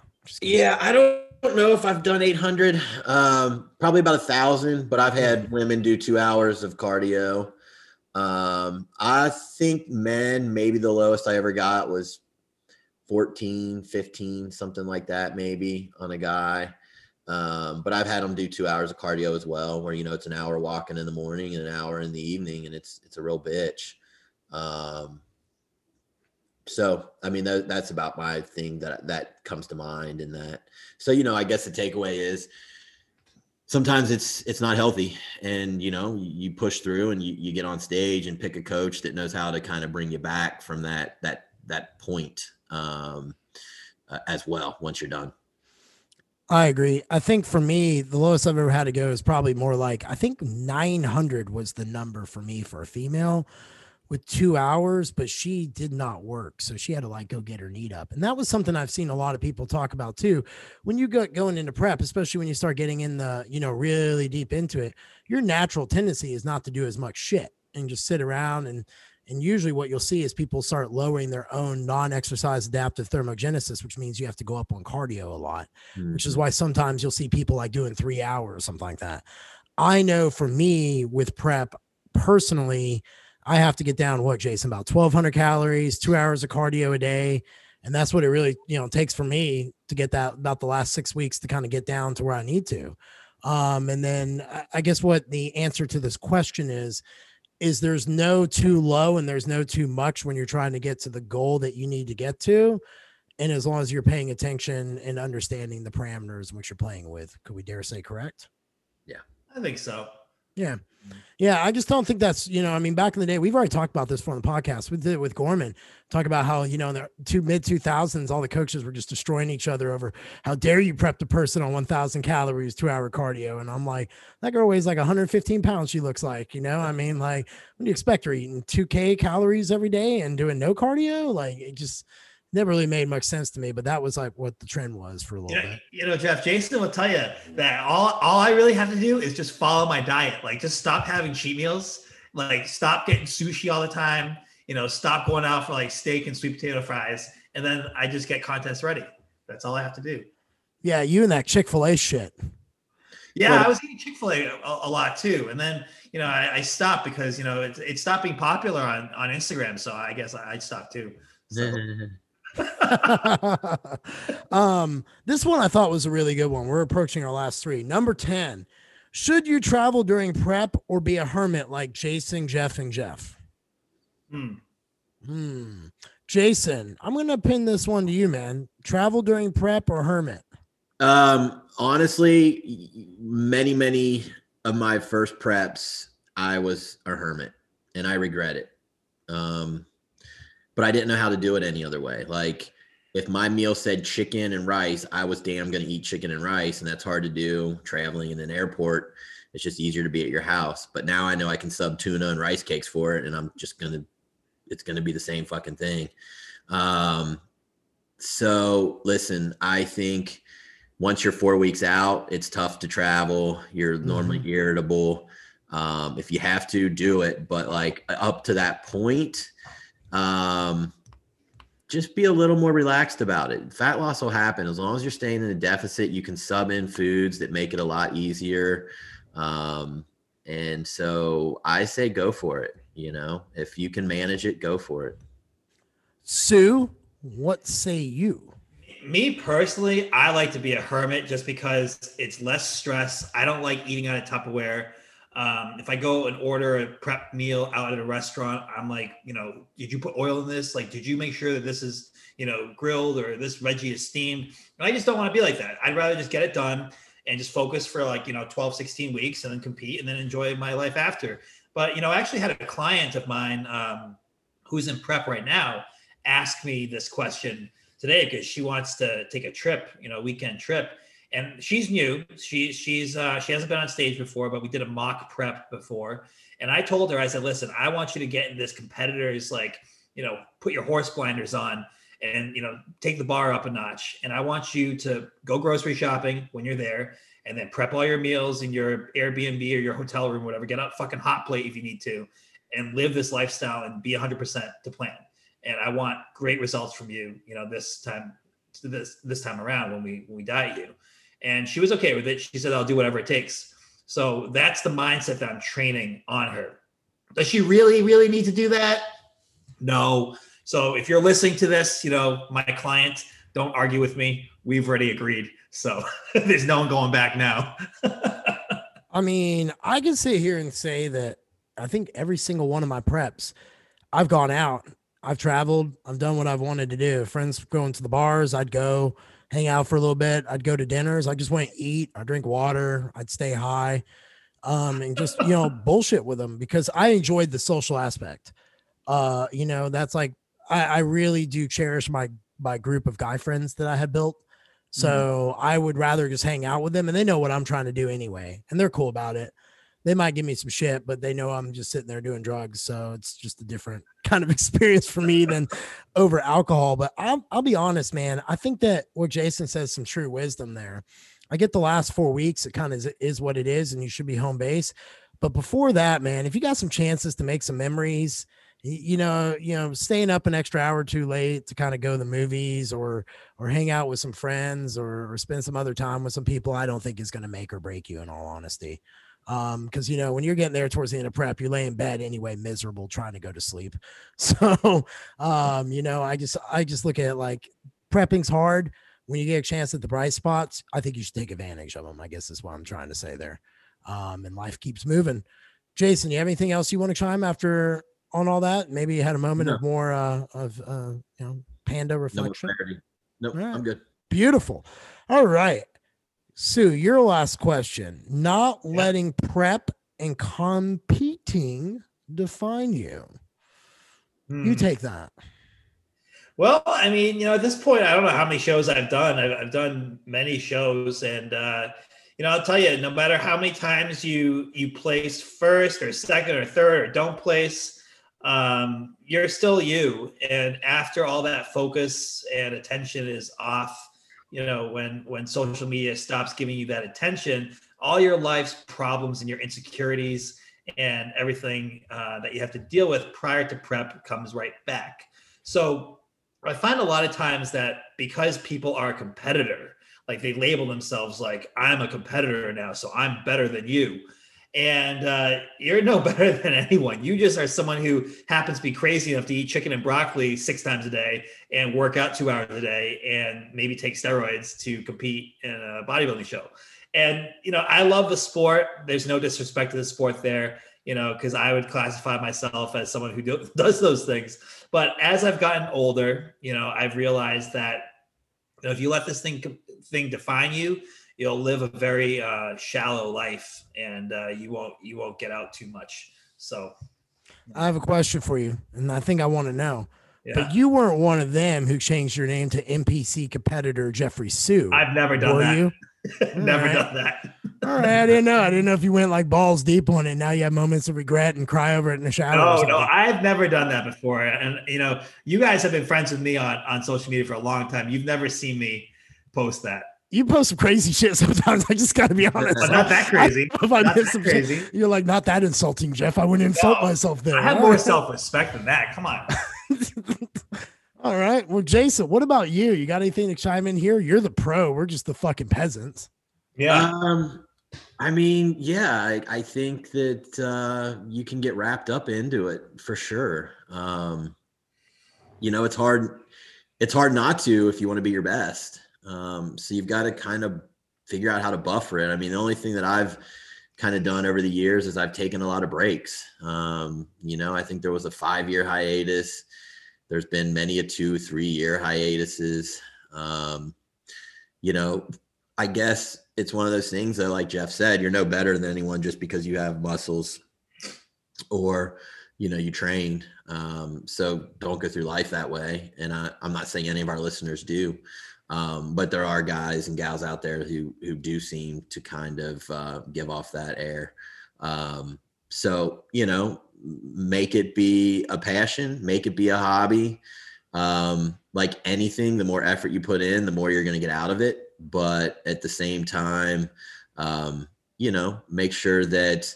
Speaker 2: Yeah, I don't know if I've done 800, um, probably about a thousand, but I've had women do two hours of cardio. Um, I think men, maybe the lowest I ever got was 14, 15, something like that, maybe on a guy. Um, but I've had them do two hours of cardio as well, where you know it's an hour walking in the morning and an hour in the evening, and it's it's a real bitch. Um, so I mean that, that's about my thing that that comes to mind in that. So you know, I guess the takeaway is sometimes it's it's not healthy and you know you push through and you, you get on stage and pick a coach that knows how to kind of bring you back from that that that point um, uh, as well once you're done
Speaker 1: i agree i think for me the lowest i've ever had to go is probably more like i think 900 was the number for me for a female with two hours, but she did not work. So she had to like go get her knee up. And that was something I've seen a lot of people talk about too. When you go going into prep, especially when you start getting in the, you know, really deep into it, your natural tendency is not to do as much shit and just sit around and and usually what you'll see is people start lowering their own non-exercise adaptive thermogenesis, which means you have to go up on cardio a lot, mm-hmm. which is mm-hmm. why sometimes you'll see people like doing three hours or something like that. I know for me with prep personally, I have to get down what Jason about 1200 calories, 2 hours of cardio a day, and that's what it really, you know, takes for me to get that about the last 6 weeks to kind of get down to where I need to. Um, and then I guess what the answer to this question is is there's no too low and there's no too much when you're trying to get to the goal that you need to get to. And as long as you're paying attention and understanding the parameters in which you're playing with, could we dare say correct?
Speaker 2: Yeah,
Speaker 3: I think so.
Speaker 1: Yeah. Yeah, I just don't think that's you know. I mean, back in the day, we've already talked about this on the podcast. We did it with Gorman. Talk about how you know in the two mid two thousands, all the coaches were just destroying each other over how dare you prep the person on one thousand calories, two hour cardio, and I'm like, that girl weighs like 115 pounds. She looks like you know. I mean, like, what do you expect her eating two k calories every day and doing no cardio? Like, it just never really made much sense to me, but that was like what the trend was for a little
Speaker 3: you
Speaker 1: know, bit.
Speaker 3: You know, Jeff, Jason will tell you that all, all I really have to do is just follow my diet. Like just stop having cheat meals, like stop getting sushi all the time, you know, stop going out for like steak and sweet potato fries. And then I just get contest ready. That's all I have to do.
Speaker 1: Yeah. You and that Chick-fil-A shit.
Speaker 3: Yeah, I was eating Chick Fil A a, lot too, and then you know I, I, stopped because you know it, it stopped being popular on on Instagram, so I guess I, I stopped too. So.
Speaker 1: um, this one I thought was a really good one. We're approaching our last three. Number 10. Should you travel during prep or be a hermit like Jason, Jeff, and Jeff? Hmm. Hmm. Jason, I'm gonna pin this one to you, man. Travel during prep or hermit?
Speaker 2: Um, honestly, many, many of my first preps, I was a hermit and I regret it. Um, but I didn't know how to do it any other way. Like if my meal said chicken and rice, I was damn going to eat chicken and rice. And that's hard to do traveling in an airport. It's just easier to be at your house. But now I know I can sub tuna and rice cakes for it. And I'm just going to, it's going to be the same fucking thing. Um, so listen, I think once you're four weeks out, it's tough to travel. You're normally mm-hmm. irritable. Um, if you have to do it, but like up to that point, um, just be a little more relaxed about it. Fat loss will happen as long as you're staying in a deficit. You can sub in foods that make it a lot easier. Um, and so I say go for it. You know, if you can manage it, go for it.
Speaker 1: Su, what say you?
Speaker 3: Me personally, I like to be a hermit just because it's less stress. I don't like eating out of Tupperware. Um, if I go and order a prep meal out at a restaurant, I'm like, you know, did you put oil in this? Like, did you make sure that this is, you know, grilled or this veggie is steamed? And I just don't want to be like that. I'd rather just get it done and just focus for like, you know, 12, 16 weeks and then compete and then enjoy my life after. But, you know, I actually had a client of mine um, who's in prep right now ask me this question today because she wants to take a trip, you know, weekend trip and she's new. She she's uh, she hasn't been on stage before, but we did a mock prep before. And I told her, I said, listen, I want you to get in this competitor's like, you know, put your horse blinders on and you know, take the bar up a notch. And I want you to go grocery shopping when you're there and then prep all your meals in your Airbnb or your hotel room, whatever. Get a fucking hot plate if you need to, and live this lifestyle and be 100% to plan. And I want great results from you, you know, this time, this this time around when we when we diet you and she was okay with it. She said, I'll do whatever it takes. So that's the mindset that I'm training on her. Does she really, really need to do that? No. So if you're listening to this, you know, my client, don't argue with me. We've already agreed. So there's no one going back now.
Speaker 1: I mean, I can sit here and say that I think every single one of my preps, I've gone out I've traveled. I've done what I've wanted to do. Friends going to the bars, I'd go hang out for a little bit. I'd go to dinners. I just went eat. I drink water. I'd stay high, um, and just you know bullshit with them because I enjoyed the social aspect. Uh, you know, that's like I, I really do cherish my my group of guy friends that I had built. So mm-hmm. I would rather just hang out with them, and they know what I'm trying to do anyway, and they're cool about it they might give me some shit, but they know I'm just sitting there doing drugs. So it's just a different kind of experience for me than over alcohol. But I'll, I'll be honest, man. I think that what Jason says some true wisdom there. I get the last four weeks, it kind of is, is what it is, and you should be home base. But before that, man, if you got some chances to make some memories, you know, you know, staying up an extra hour too late to kind of go to the movies or or hang out with some friends or, or spend some other time with some people, I don't think is going to make or break you. In all honesty, um because you know when you're getting there towards the end of prep you lay in bed anyway miserable trying to go to sleep. So um you know i just i just look at it like prepping's hard. When you get a chance at the bright spots i think you should take advantage of them i guess is what i'm trying to say there. Um and life keeps moving. Jason you have anything else you want to chime after on all that? Maybe you had a moment no. of more uh of uh you know panda reflection?
Speaker 2: no, nope, right. i'm good.
Speaker 1: Beautiful. All right Su, your last question. Not yeah. letting prep and competing define you. Hmm. You take that.
Speaker 3: Well, I mean, you know, at this point, I don't know how many shows I've done. I've, I've done many shows, and uh, you know, I'll tell you, no matter how many times you you place first or second or third or don't place, um, you're still you. And after all that focus and attention is off, you know when when social media stops giving you that attention all your life's problems and your insecurities and everything uh, that you have to deal with prior to prep comes right back. So i find a lot of times that because people are a competitor like they label themselves like i'm a competitor now so i'm better than you and uh, you're no better than anyone. You just are someone who happens to be crazy enough to eat chicken and broccoli six times a day and work out two hours a day and maybe take steroids to compete in a bodybuilding show. And you know, I love the sport. There's no disrespect to the sport there, you know, because I would classify myself as someone who do, does those things. But as I've gotten older, you know, I've realized that you know, if you let this thing thing define you, you'll live a very uh, shallow life and uh, you won't you won't get out too much. So.
Speaker 1: I have a question for you and i think i want to know. Yeah. but you weren't one of them who changed your name to npc competitor jeffrey su
Speaker 3: i've never done that. you? Never right. done that.
Speaker 1: All right i didn't know. I didn't know if you went like balls deep on it. Now you have moments of regret and cry over it in the shower
Speaker 3: no no i've never done that before. And you know you guys have been friends with me on on social media for a long time. You've never seen me post that
Speaker 1: you post some crazy shit sometimes. I just got to be honest.
Speaker 3: But not that crazy. I, if I not
Speaker 1: miss some crazy. Shit, you're like, not that insulting, Jeff. I wouldn't insult no, myself there.
Speaker 3: I have more self respect than that. Come on.
Speaker 1: All right. Well, Jason, what about you? You got anything to chime in here? You're the pro. We're just the fucking peasants.
Speaker 2: Yeah. Um, I mean, yeah, I, I think that uh, you can get wrapped up into it for sure. Um, you know, it's hard. It's hard not to if you want to be your best. Um, so you've got to kind of figure out how to buffer it. I mean, the only thing that I've kind of done over the years is I've taken a lot of breaks. Um, you know, I think there was a five year hiatus. There's been many a two, three year hiatuses. Um, you know, I guess it's one of those things that, like Jeff said, you're no better than anyone just because you have muscles or, you know, you train. Um, so don't go through life that way. And I, I'm not saying any of our listeners do. Um, but there are guys and gals out there who who do seem to kind of uh, give off that air. Um, so you know, make it be a passion, make it be a hobby. Um, like anything, the more effort you put in, the more you're going to get out of it. But at the same time, um, you know, make sure that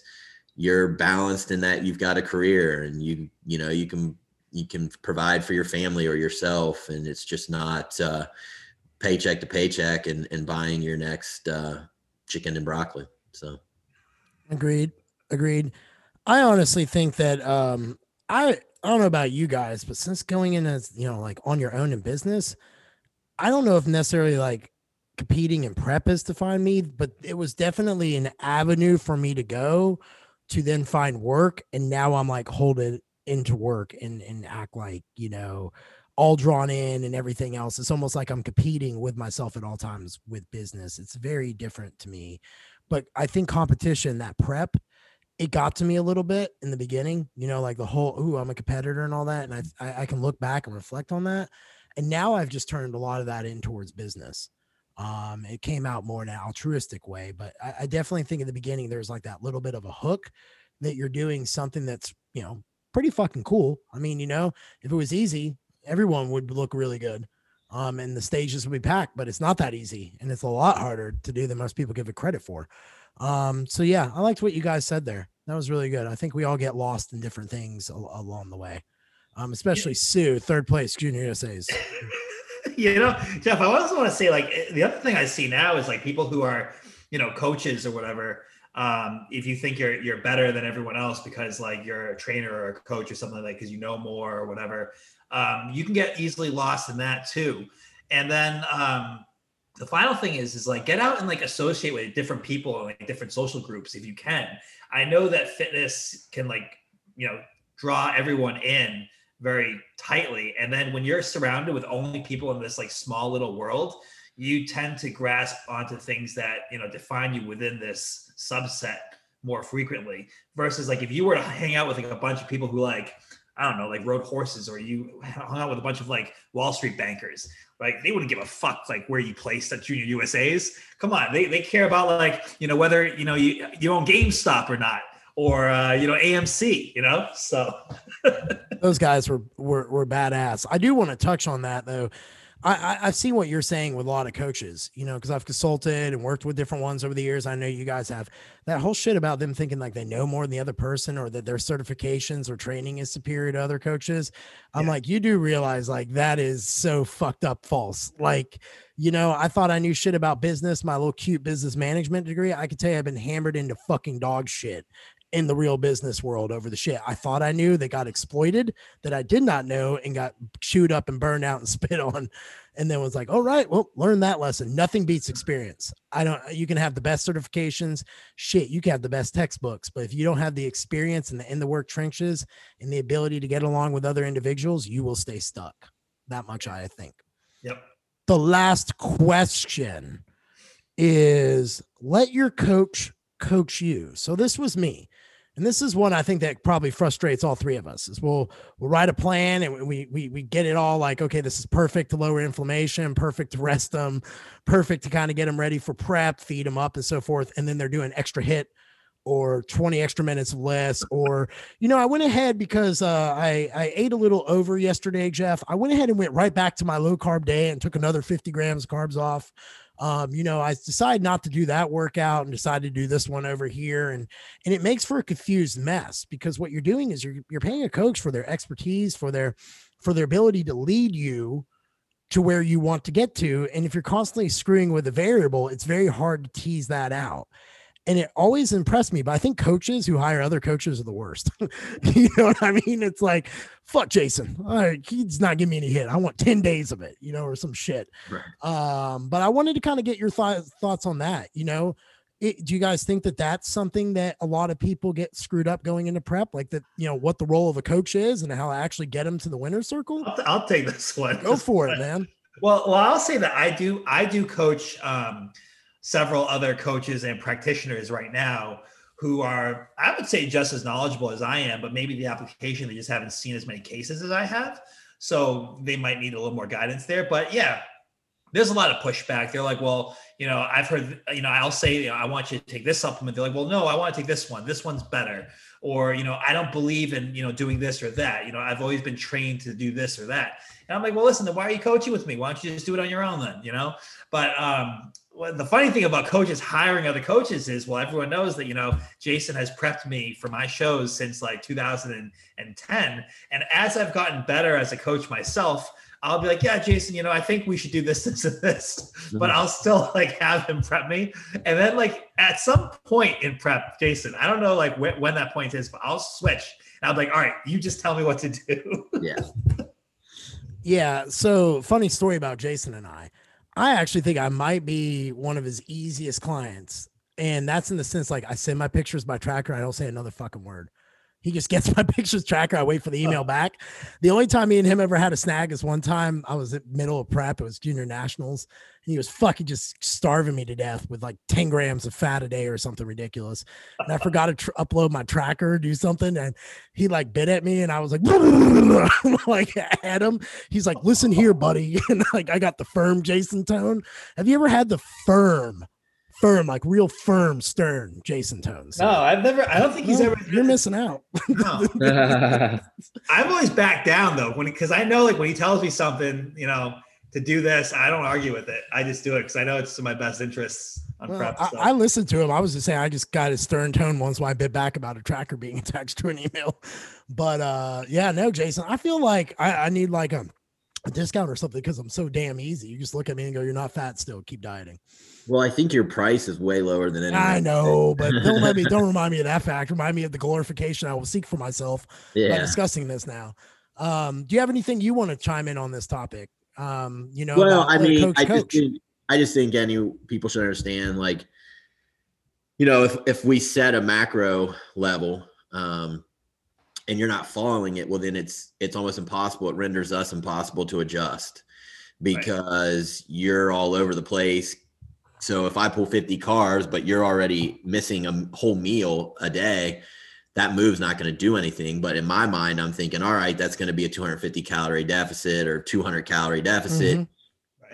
Speaker 2: you're balanced in that you've got a career and you you know you can you can provide for your family or yourself, and it's just not. Uh, paycheck to paycheck and, and buying your next uh, chicken and broccoli. So,
Speaker 1: agreed, agreed. I honestly think that um, I I don't know about you guys, but since going in as you know like on your own in business, I don't know if necessarily like competing in prep has defined me, but it was definitely an avenue for me to go to then find work. And now I'm like, hold it, into work and and act like you know all drawn in and everything else. It's almost like I'm competing with myself at all times with business. It's very different to me. But I think competition, that prep, it got to me a little bit in the beginning, you know, like the whole, ooh, I'm a competitor and all that. And I, I, can look back and reflect on that. And now I've just turned a lot of that in towards business. Um, it came out more in an altruistic way, but I, I definitely think in the beginning there's like that little bit of a hook that you're doing something that's, you know, pretty fucking cool. I mean, you know, if it was easy, everyone would look really good. Um, and the stages would be packed, but it's not that easy, and it's a lot harder to do than most people give it credit for. Um, so yeah, I liked what you guys said there. That was really good. I think we all get lost in different things al- along the way. Um, especially yeah. Su, third place, Junior USA's.
Speaker 3: you know, Jeff, I also want to say like eh, the other thing I see now is like people who are, you know, coaches or whatever. Um, if you think you're you're better than everyone else because like you're a trainer or a coach or something like because you know more or whatever, um, you can get easily lost in that too. And then um, the final thing is is like get out and like associate with different people and like different social groups if you can. I know that fitness can like you know draw everyone in very tightly, and then when you're surrounded with only people in this like small little world, you tend to grasp onto things that you know define you within this subset more frequently versus like if you were to hang out with like a bunch of people who like I don't know, like rode horses or you hung out with a bunch of like Wall Street bankers. Like they wouldn't give a fuck like where you placed at Junior USA's. Come on, they, they care about like, you know, whether you know you you own GameStop or not, or uh, you know, AMC, you know? So
Speaker 1: those guys were were were badass. I do want to touch on that though. I, I, see what you're saying with a lot of coaches, you know, because I've consulted and worked with different ones over the years. I know you guys have that whole shit about them thinking like they know more than the other person or that their certifications or training is superior to other coaches. I'm yeah. like, you do realize like that is so fucked up false. Like, you know, I thought I knew shit about business, my little cute business management degree. I could tell you I've been hammered into fucking dog shit in the real business world over the shit I thought I knew that got exploited that I did not know and got chewed up and burned out and spit on. And then was like, all right, well, learn that lesson. Nothing beats experience. I don't, you can have the best certifications, shit, you can have the best textbooks, but if you don't have the experience and the in the work trenches and the ability to get along with other individuals, you will stay stuck. That much I think.
Speaker 3: Yep.
Speaker 1: The last question is let your coach coach you. So this was me and this is one I think that probably frustrates all three of us is we'll we'll write a plan and we we we get it all like okay this is perfect to lower inflammation perfect to rest them perfect to kind of get them ready for prep feed them up and so forth. And then they're doing extra HIIT or 20 extra minutes less or you know I went ahead because uh, I I ate a little over yesterday Jeff. I went ahead and went right back to my low carb day and took another 50 grams of carbs off um, you know, I decided not to do that workout and decided to do this one over here. And and it makes for a confused mess because what you're doing is you're you're paying a coach for their expertise, for their for their ability to lead you to where you want to get to. And if you're constantly screwing with a variable, it's very hard to tease that out and it always impressed me. But I think coaches who hire other coaches are the worst. you know what I mean? It's like, fuck Jason. All right, he's not giving me any HIIT. I want 10 days of it, you know, or some shit. Right. Um, but I wanted to kind of get your th- thoughts on that. You know, it, do you guys think that that's something that a lot of people get screwed up going into prep? Like that, you know, what the role of a coach is and how to actually get them to the winner's circle?
Speaker 3: I'll, I'll take this one.
Speaker 1: Go for it, man.
Speaker 3: Well, well, I'll say that I do, I do coach, um, several other coaches and practitioners right now who are, I would say, just as knowledgeable as I am, but maybe the application they just haven't seen as many cases as I have. So they might need a little more guidance there. But yeah, there's a lot of pushback. They're like, well, you know, I've heard, you know, I'll say, you know, I want you to take this supplement. They're like, well, no, I want to take this one. This one's better. Or, you know, I don't believe in, you know, doing this or that. You know, I've always been trained to do this or that. And I'm like, well, listen, then why are you coaching with me? Why don't you just do it on your own then? You know, but um, well, the funny thing about coaches hiring other coaches is, well, everyone knows that you know Jason has prepped me for my shows since like 2010, and as I've gotten better as a coach myself, I'll be like, yeah, Jason, you know, I think we should do this, this, and this, mm-hmm. but I'll still like have him prep me, and then like at some point in prep, Jason, I don't know like when, when that point is, but I'll switch, and I'm like, all right, you just tell me what to do.
Speaker 2: Yeah.
Speaker 1: Yeah. So funny story about Jason and I. I actually think I might be one of his easiest clients. And that's in the sense like I send my pictures by tracker. I don't say another fucking word. He just gets my pictures tracker. I wait for the email back. The only time me and him ever had a snag is one time I was at middle of prep. It was junior nationals. And he was fucking just starving me to death with like 10 grams of fat a day or something ridiculous. And I forgot to tr- upload my tracker, do something. And he like bit at me and I was like, like at him. He's like, listen here, buddy. And like, I got the firm Jason tone. Have you ever had the firm firm, like real firm, stern Jason tones.
Speaker 3: No, I've never. I don't think he's ever.
Speaker 1: You're missing out. No.
Speaker 3: I've always backed down though, when because I know like when he tells me something, you know, to do this, I don't argue with it. I just do it because I know it's in my best interests. On well, prep,
Speaker 1: so. I, I, listened to him. I was just saying, I just got his stern tone once when I bit back about a tracker being attached to an email. But uh yeah, no, Jason, I feel like I, I need like a, a discount or something because I'm so damn easy. You just look at me and go, "You're not fat still. Keep dieting."
Speaker 2: Well, I think your price is way lower than anyone.
Speaker 1: I know, but don't let me don't remind me of that fact. Remind me of the glorification I will seek for myself yeah. by discussing this now. Um, do you have anything you want to chime in on this topic? Um, you know,
Speaker 2: well, I mean, coach, I coach. just think, I just think any people should understand, like, you know, if if we set a macro level, um, and you're not following it, well, then it's it's almost impossible. It renders us impossible to adjust because right. you're all over the place so if I pull 50 carbs, but you're already missing a whole meal a day, that move's not going to do anything. But in my mind, I'm thinking, all right, that's going to be a 250 calorie deficit or 200 calorie deficit. Mm-hmm.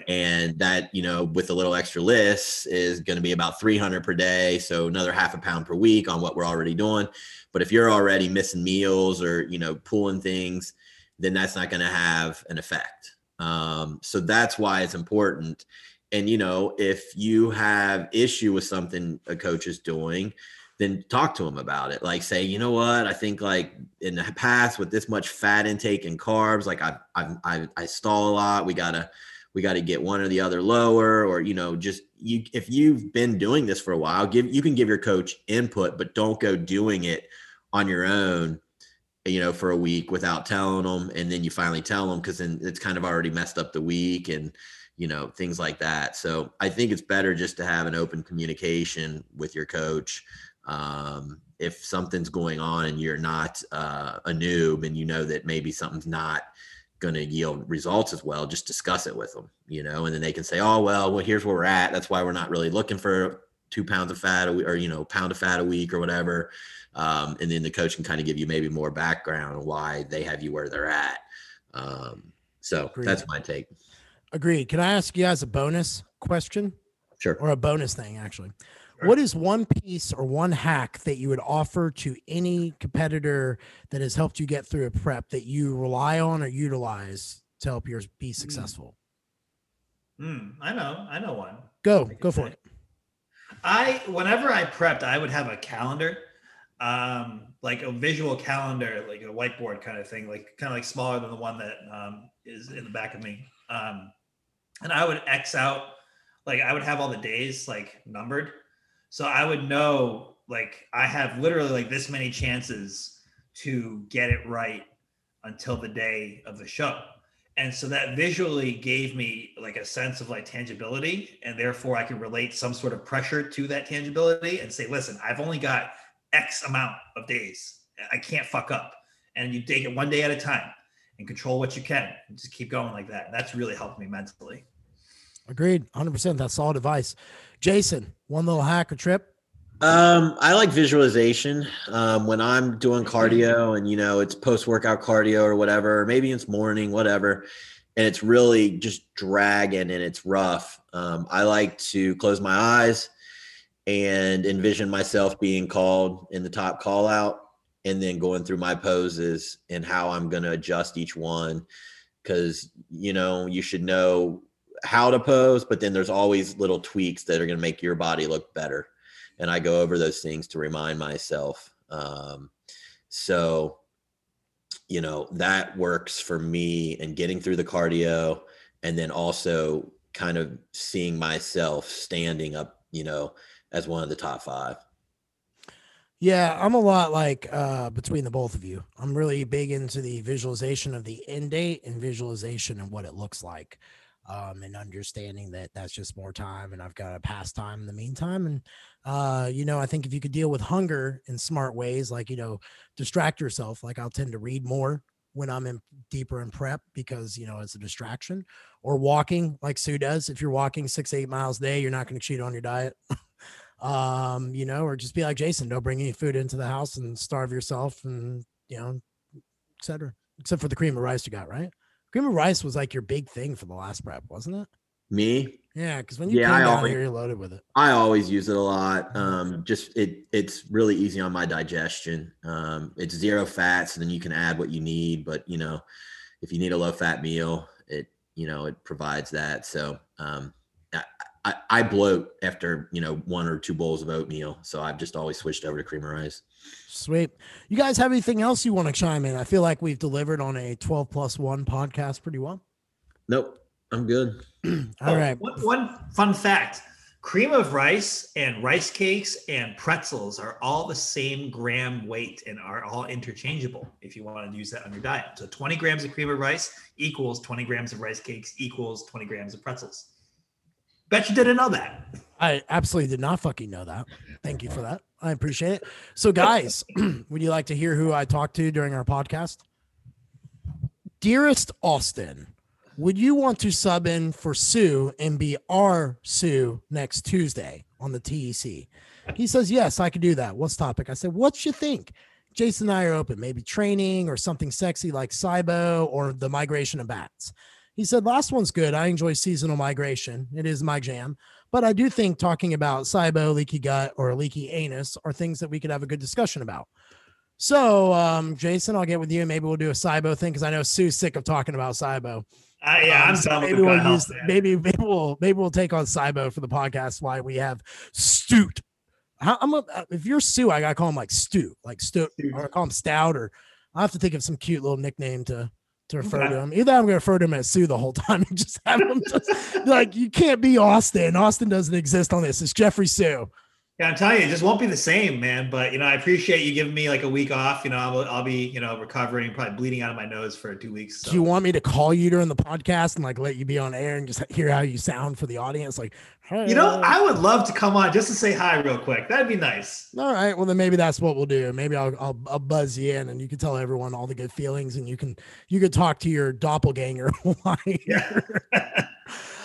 Speaker 2: And that, you know, with a little extra LISS is going to be about 300 per day. So another half a pound per week on what we're already doing. But if you're already missing meals or, you know, pulling things, then that's not going to have an effect. Um, so that's why it's important and you know, if you have issue with something a coach is doing, then talk to him about it. Like say, you know what, I think like in the past with this much fat intake and carbs, like I I I, I stall a lot. We gotta we got to get one or the other lower or you know just you if you've been doing this for a while give you can give your coach input but don't go doing it on your own you know for a week without telling them and then you finally tell them because then it's kind of already messed up the week and you know, things like that. So I think it's better just to have an open communication with your coach. Um, if something's going on and you're not uh, a noob and you know that maybe something's not going to yield results as well, just discuss it with them, you know, and then they can say, oh, well, well, here's where we're at. That's why we're not really looking for two pounds of fat week, or, you know, pound of fat a week or whatever. Um, and then the coach can kind of give you maybe more background on why they have you where they're at. Um, so Great. that's my take.
Speaker 1: Agreed. Can I ask you guys a bonus question?
Speaker 2: Sure.
Speaker 1: Or a bonus thing, actually. Sure. What is one piece or one hack that you would offer to any competitor that has helped you get through a prep that you rely on or utilize to help yours be hmm. successful?
Speaker 3: Mm, I know. I know one.
Speaker 1: Go. Go for it.
Speaker 3: I whenever I prepped, I would have a calendar, um, like a visual calendar, like a whiteboard kind of thing, like kind of like smaller than the one that um, is in the back of me. Um, and I would X out, like I would have all the days like numbered. So I would know like I have literally like this many chances to get it right until the day of the show. And so that visually gave me like a sense of like tangibility. And therefore I could relate some sort of pressure to that tangibility and say, listen, I've only got X amount of days. I can't fuck up. And you take it one day at a time and control what you can and just keep going like that. That's really helped me mentally.
Speaker 1: Agreed. 100%. That's solid advice. Jason, one little hack or trip?
Speaker 2: Um, I like visualization. Um, when I'm doing cardio and you know it's post workout cardio or whatever, or maybe it's morning, whatever, and it's really just dragging and it's rough. Um, I like to close my eyes and envision myself being called in the top call out and then going through my poses and how I'm going to adjust each one. Cause you know, you should know how to pose, but then there's always little tweaks that are going to make your body look better. And I go over those things to remind myself. Um, so, you know, that works for me and getting through the cardio and then also kind of seeing myself standing up, you know, as one of the top five.
Speaker 1: Yeah, I'm a lot like uh, between the both of you. I'm really big into the visualization of the end date and visualization of what it looks like, um, and understanding that that's just more time, and I've got a past time in the meantime. And Uh, you know, I think if you could deal with hunger in smart ways, like, you know, distract yourself, like I'll tend to read more when I'm in deeper in prep because, you know, it's a distraction or walking like Su does. If you're walking six, eight miles a day, you're not going to cheat on your diet. um, you know, or just be like Jason, don't bring any food into the house and starve yourself and, you know, etc. Except for the cream of rice you got, right? Cream of rice was like your big thing for the last prep, wasn't it?
Speaker 2: Me?
Speaker 1: Yeah, because when you yeah, came I down always, here, you're loaded with it.
Speaker 2: I always use it a lot. Um, just it it's really easy on my digestion. Um, it's zero fats, and then you can add what you need. But you know, if you need a low fat meal, it you know it provides that. So um, I, I bloat after you know one or two bowls of oatmeal, so I've just always switched over to cream of rice.
Speaker 1: Sweet. You guys have anything else you want to chime in? I feel like we've delivered on a twelve plus one podcast pretty well.
Speaker 2: Nope. I'm good.
Speaker 1: All oh, right.
Speaker 3: One, one fun fact cream of rice and rice cakes and pretzels are all the same gram weight and are all interchangeable if you want to use that on your diet. So 20 grams of cream of rice equals 20 grams of rice cakes equals 20 grams of pretzels. Bet you didn't know that.
Speaker 1: I absolutely did not fucking know that. Thank you for that. I appreciate it. So, guys, would you like to hear who I talked to during our podcast? Dearest Austin, would you want to sub in for Su and be our Su next Tuesday on the TEC? He says, Yes, I could do that. What's topic? I said, What you think? Jason and I are open, maybe training or something sexy like SIBO or the migration of bats. He said, Last one's good. I enjoy seasonal migration. It is my jam. But I do think talking about SIBO, leaky gut, or leaky anus are things that we could have a good discussion about. So, um, Jason, I'll get with you. Maybe we'll do a SIBO thing because I know Su's sick of talking about SIBO.
Speaker 3: Uh, yeah, um, I'm
Speaker 1: so maybe we'll use maybe maybe we'll maybe we'll take on SIBO for the podcast. Why we have Stoot. How, I'm a, uh, if you're Su, I gotta call him like Stu, like Stu, or I call him Stout, or I have to think of some cute little nickname to to refer okay. to him. Either I'm gonna refer to him as Su the whole time and just have him just like you can't be Austin. Austin doesn't exist on this. It's Jeffrey Su.
Speaker 3: Yeah, I'm telling you, it just won't be the same, man. But you know, I appreciate you giving me like a week off. You know, I'll, I'll be you know recovering, probably bleeding out of my nose for two weeks.
Speaker 1: So. Do you want me to call you during the podcast and like let you be on air and just hear how you sound for the audience? Like,
Speaker 3: hey. you know, I would love to come on just to say hi real quick. That'd be nice.
Speaker 1: All right, well then maybe that's what we'll do. Maybe I'll I'll, I'll buzz you in and you can tell everyone all the good feelings and you can you can talk to your doppelganger.
Speaker 3: yeah.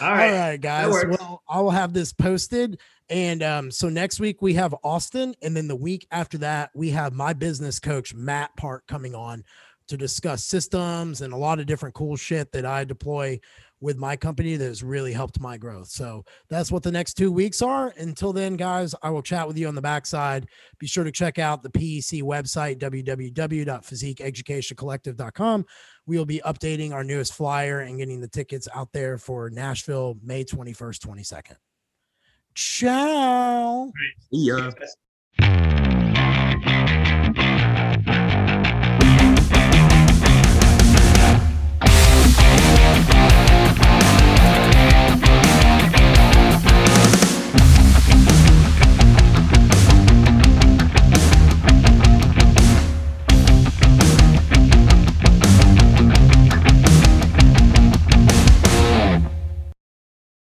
Speaker 1: all right, all right, guys. Well, I will have this posted. And um, so next week we have Austin, and then the week after that we have my business coach Matt Park coming on to discuss systems and a lot of different cool shit that I deploy with my company that has really helped my growth. So that's what the next two weeks are. Until then, guys, I will chat with you on the backside. Be sure to check out the PEC website, www.physiqueeducationcollective.com. We'll be updating our newest flyer and getting the tickets out there for Nashville, May 21st, 22nd. Ciao.
Speaker 2: See ya.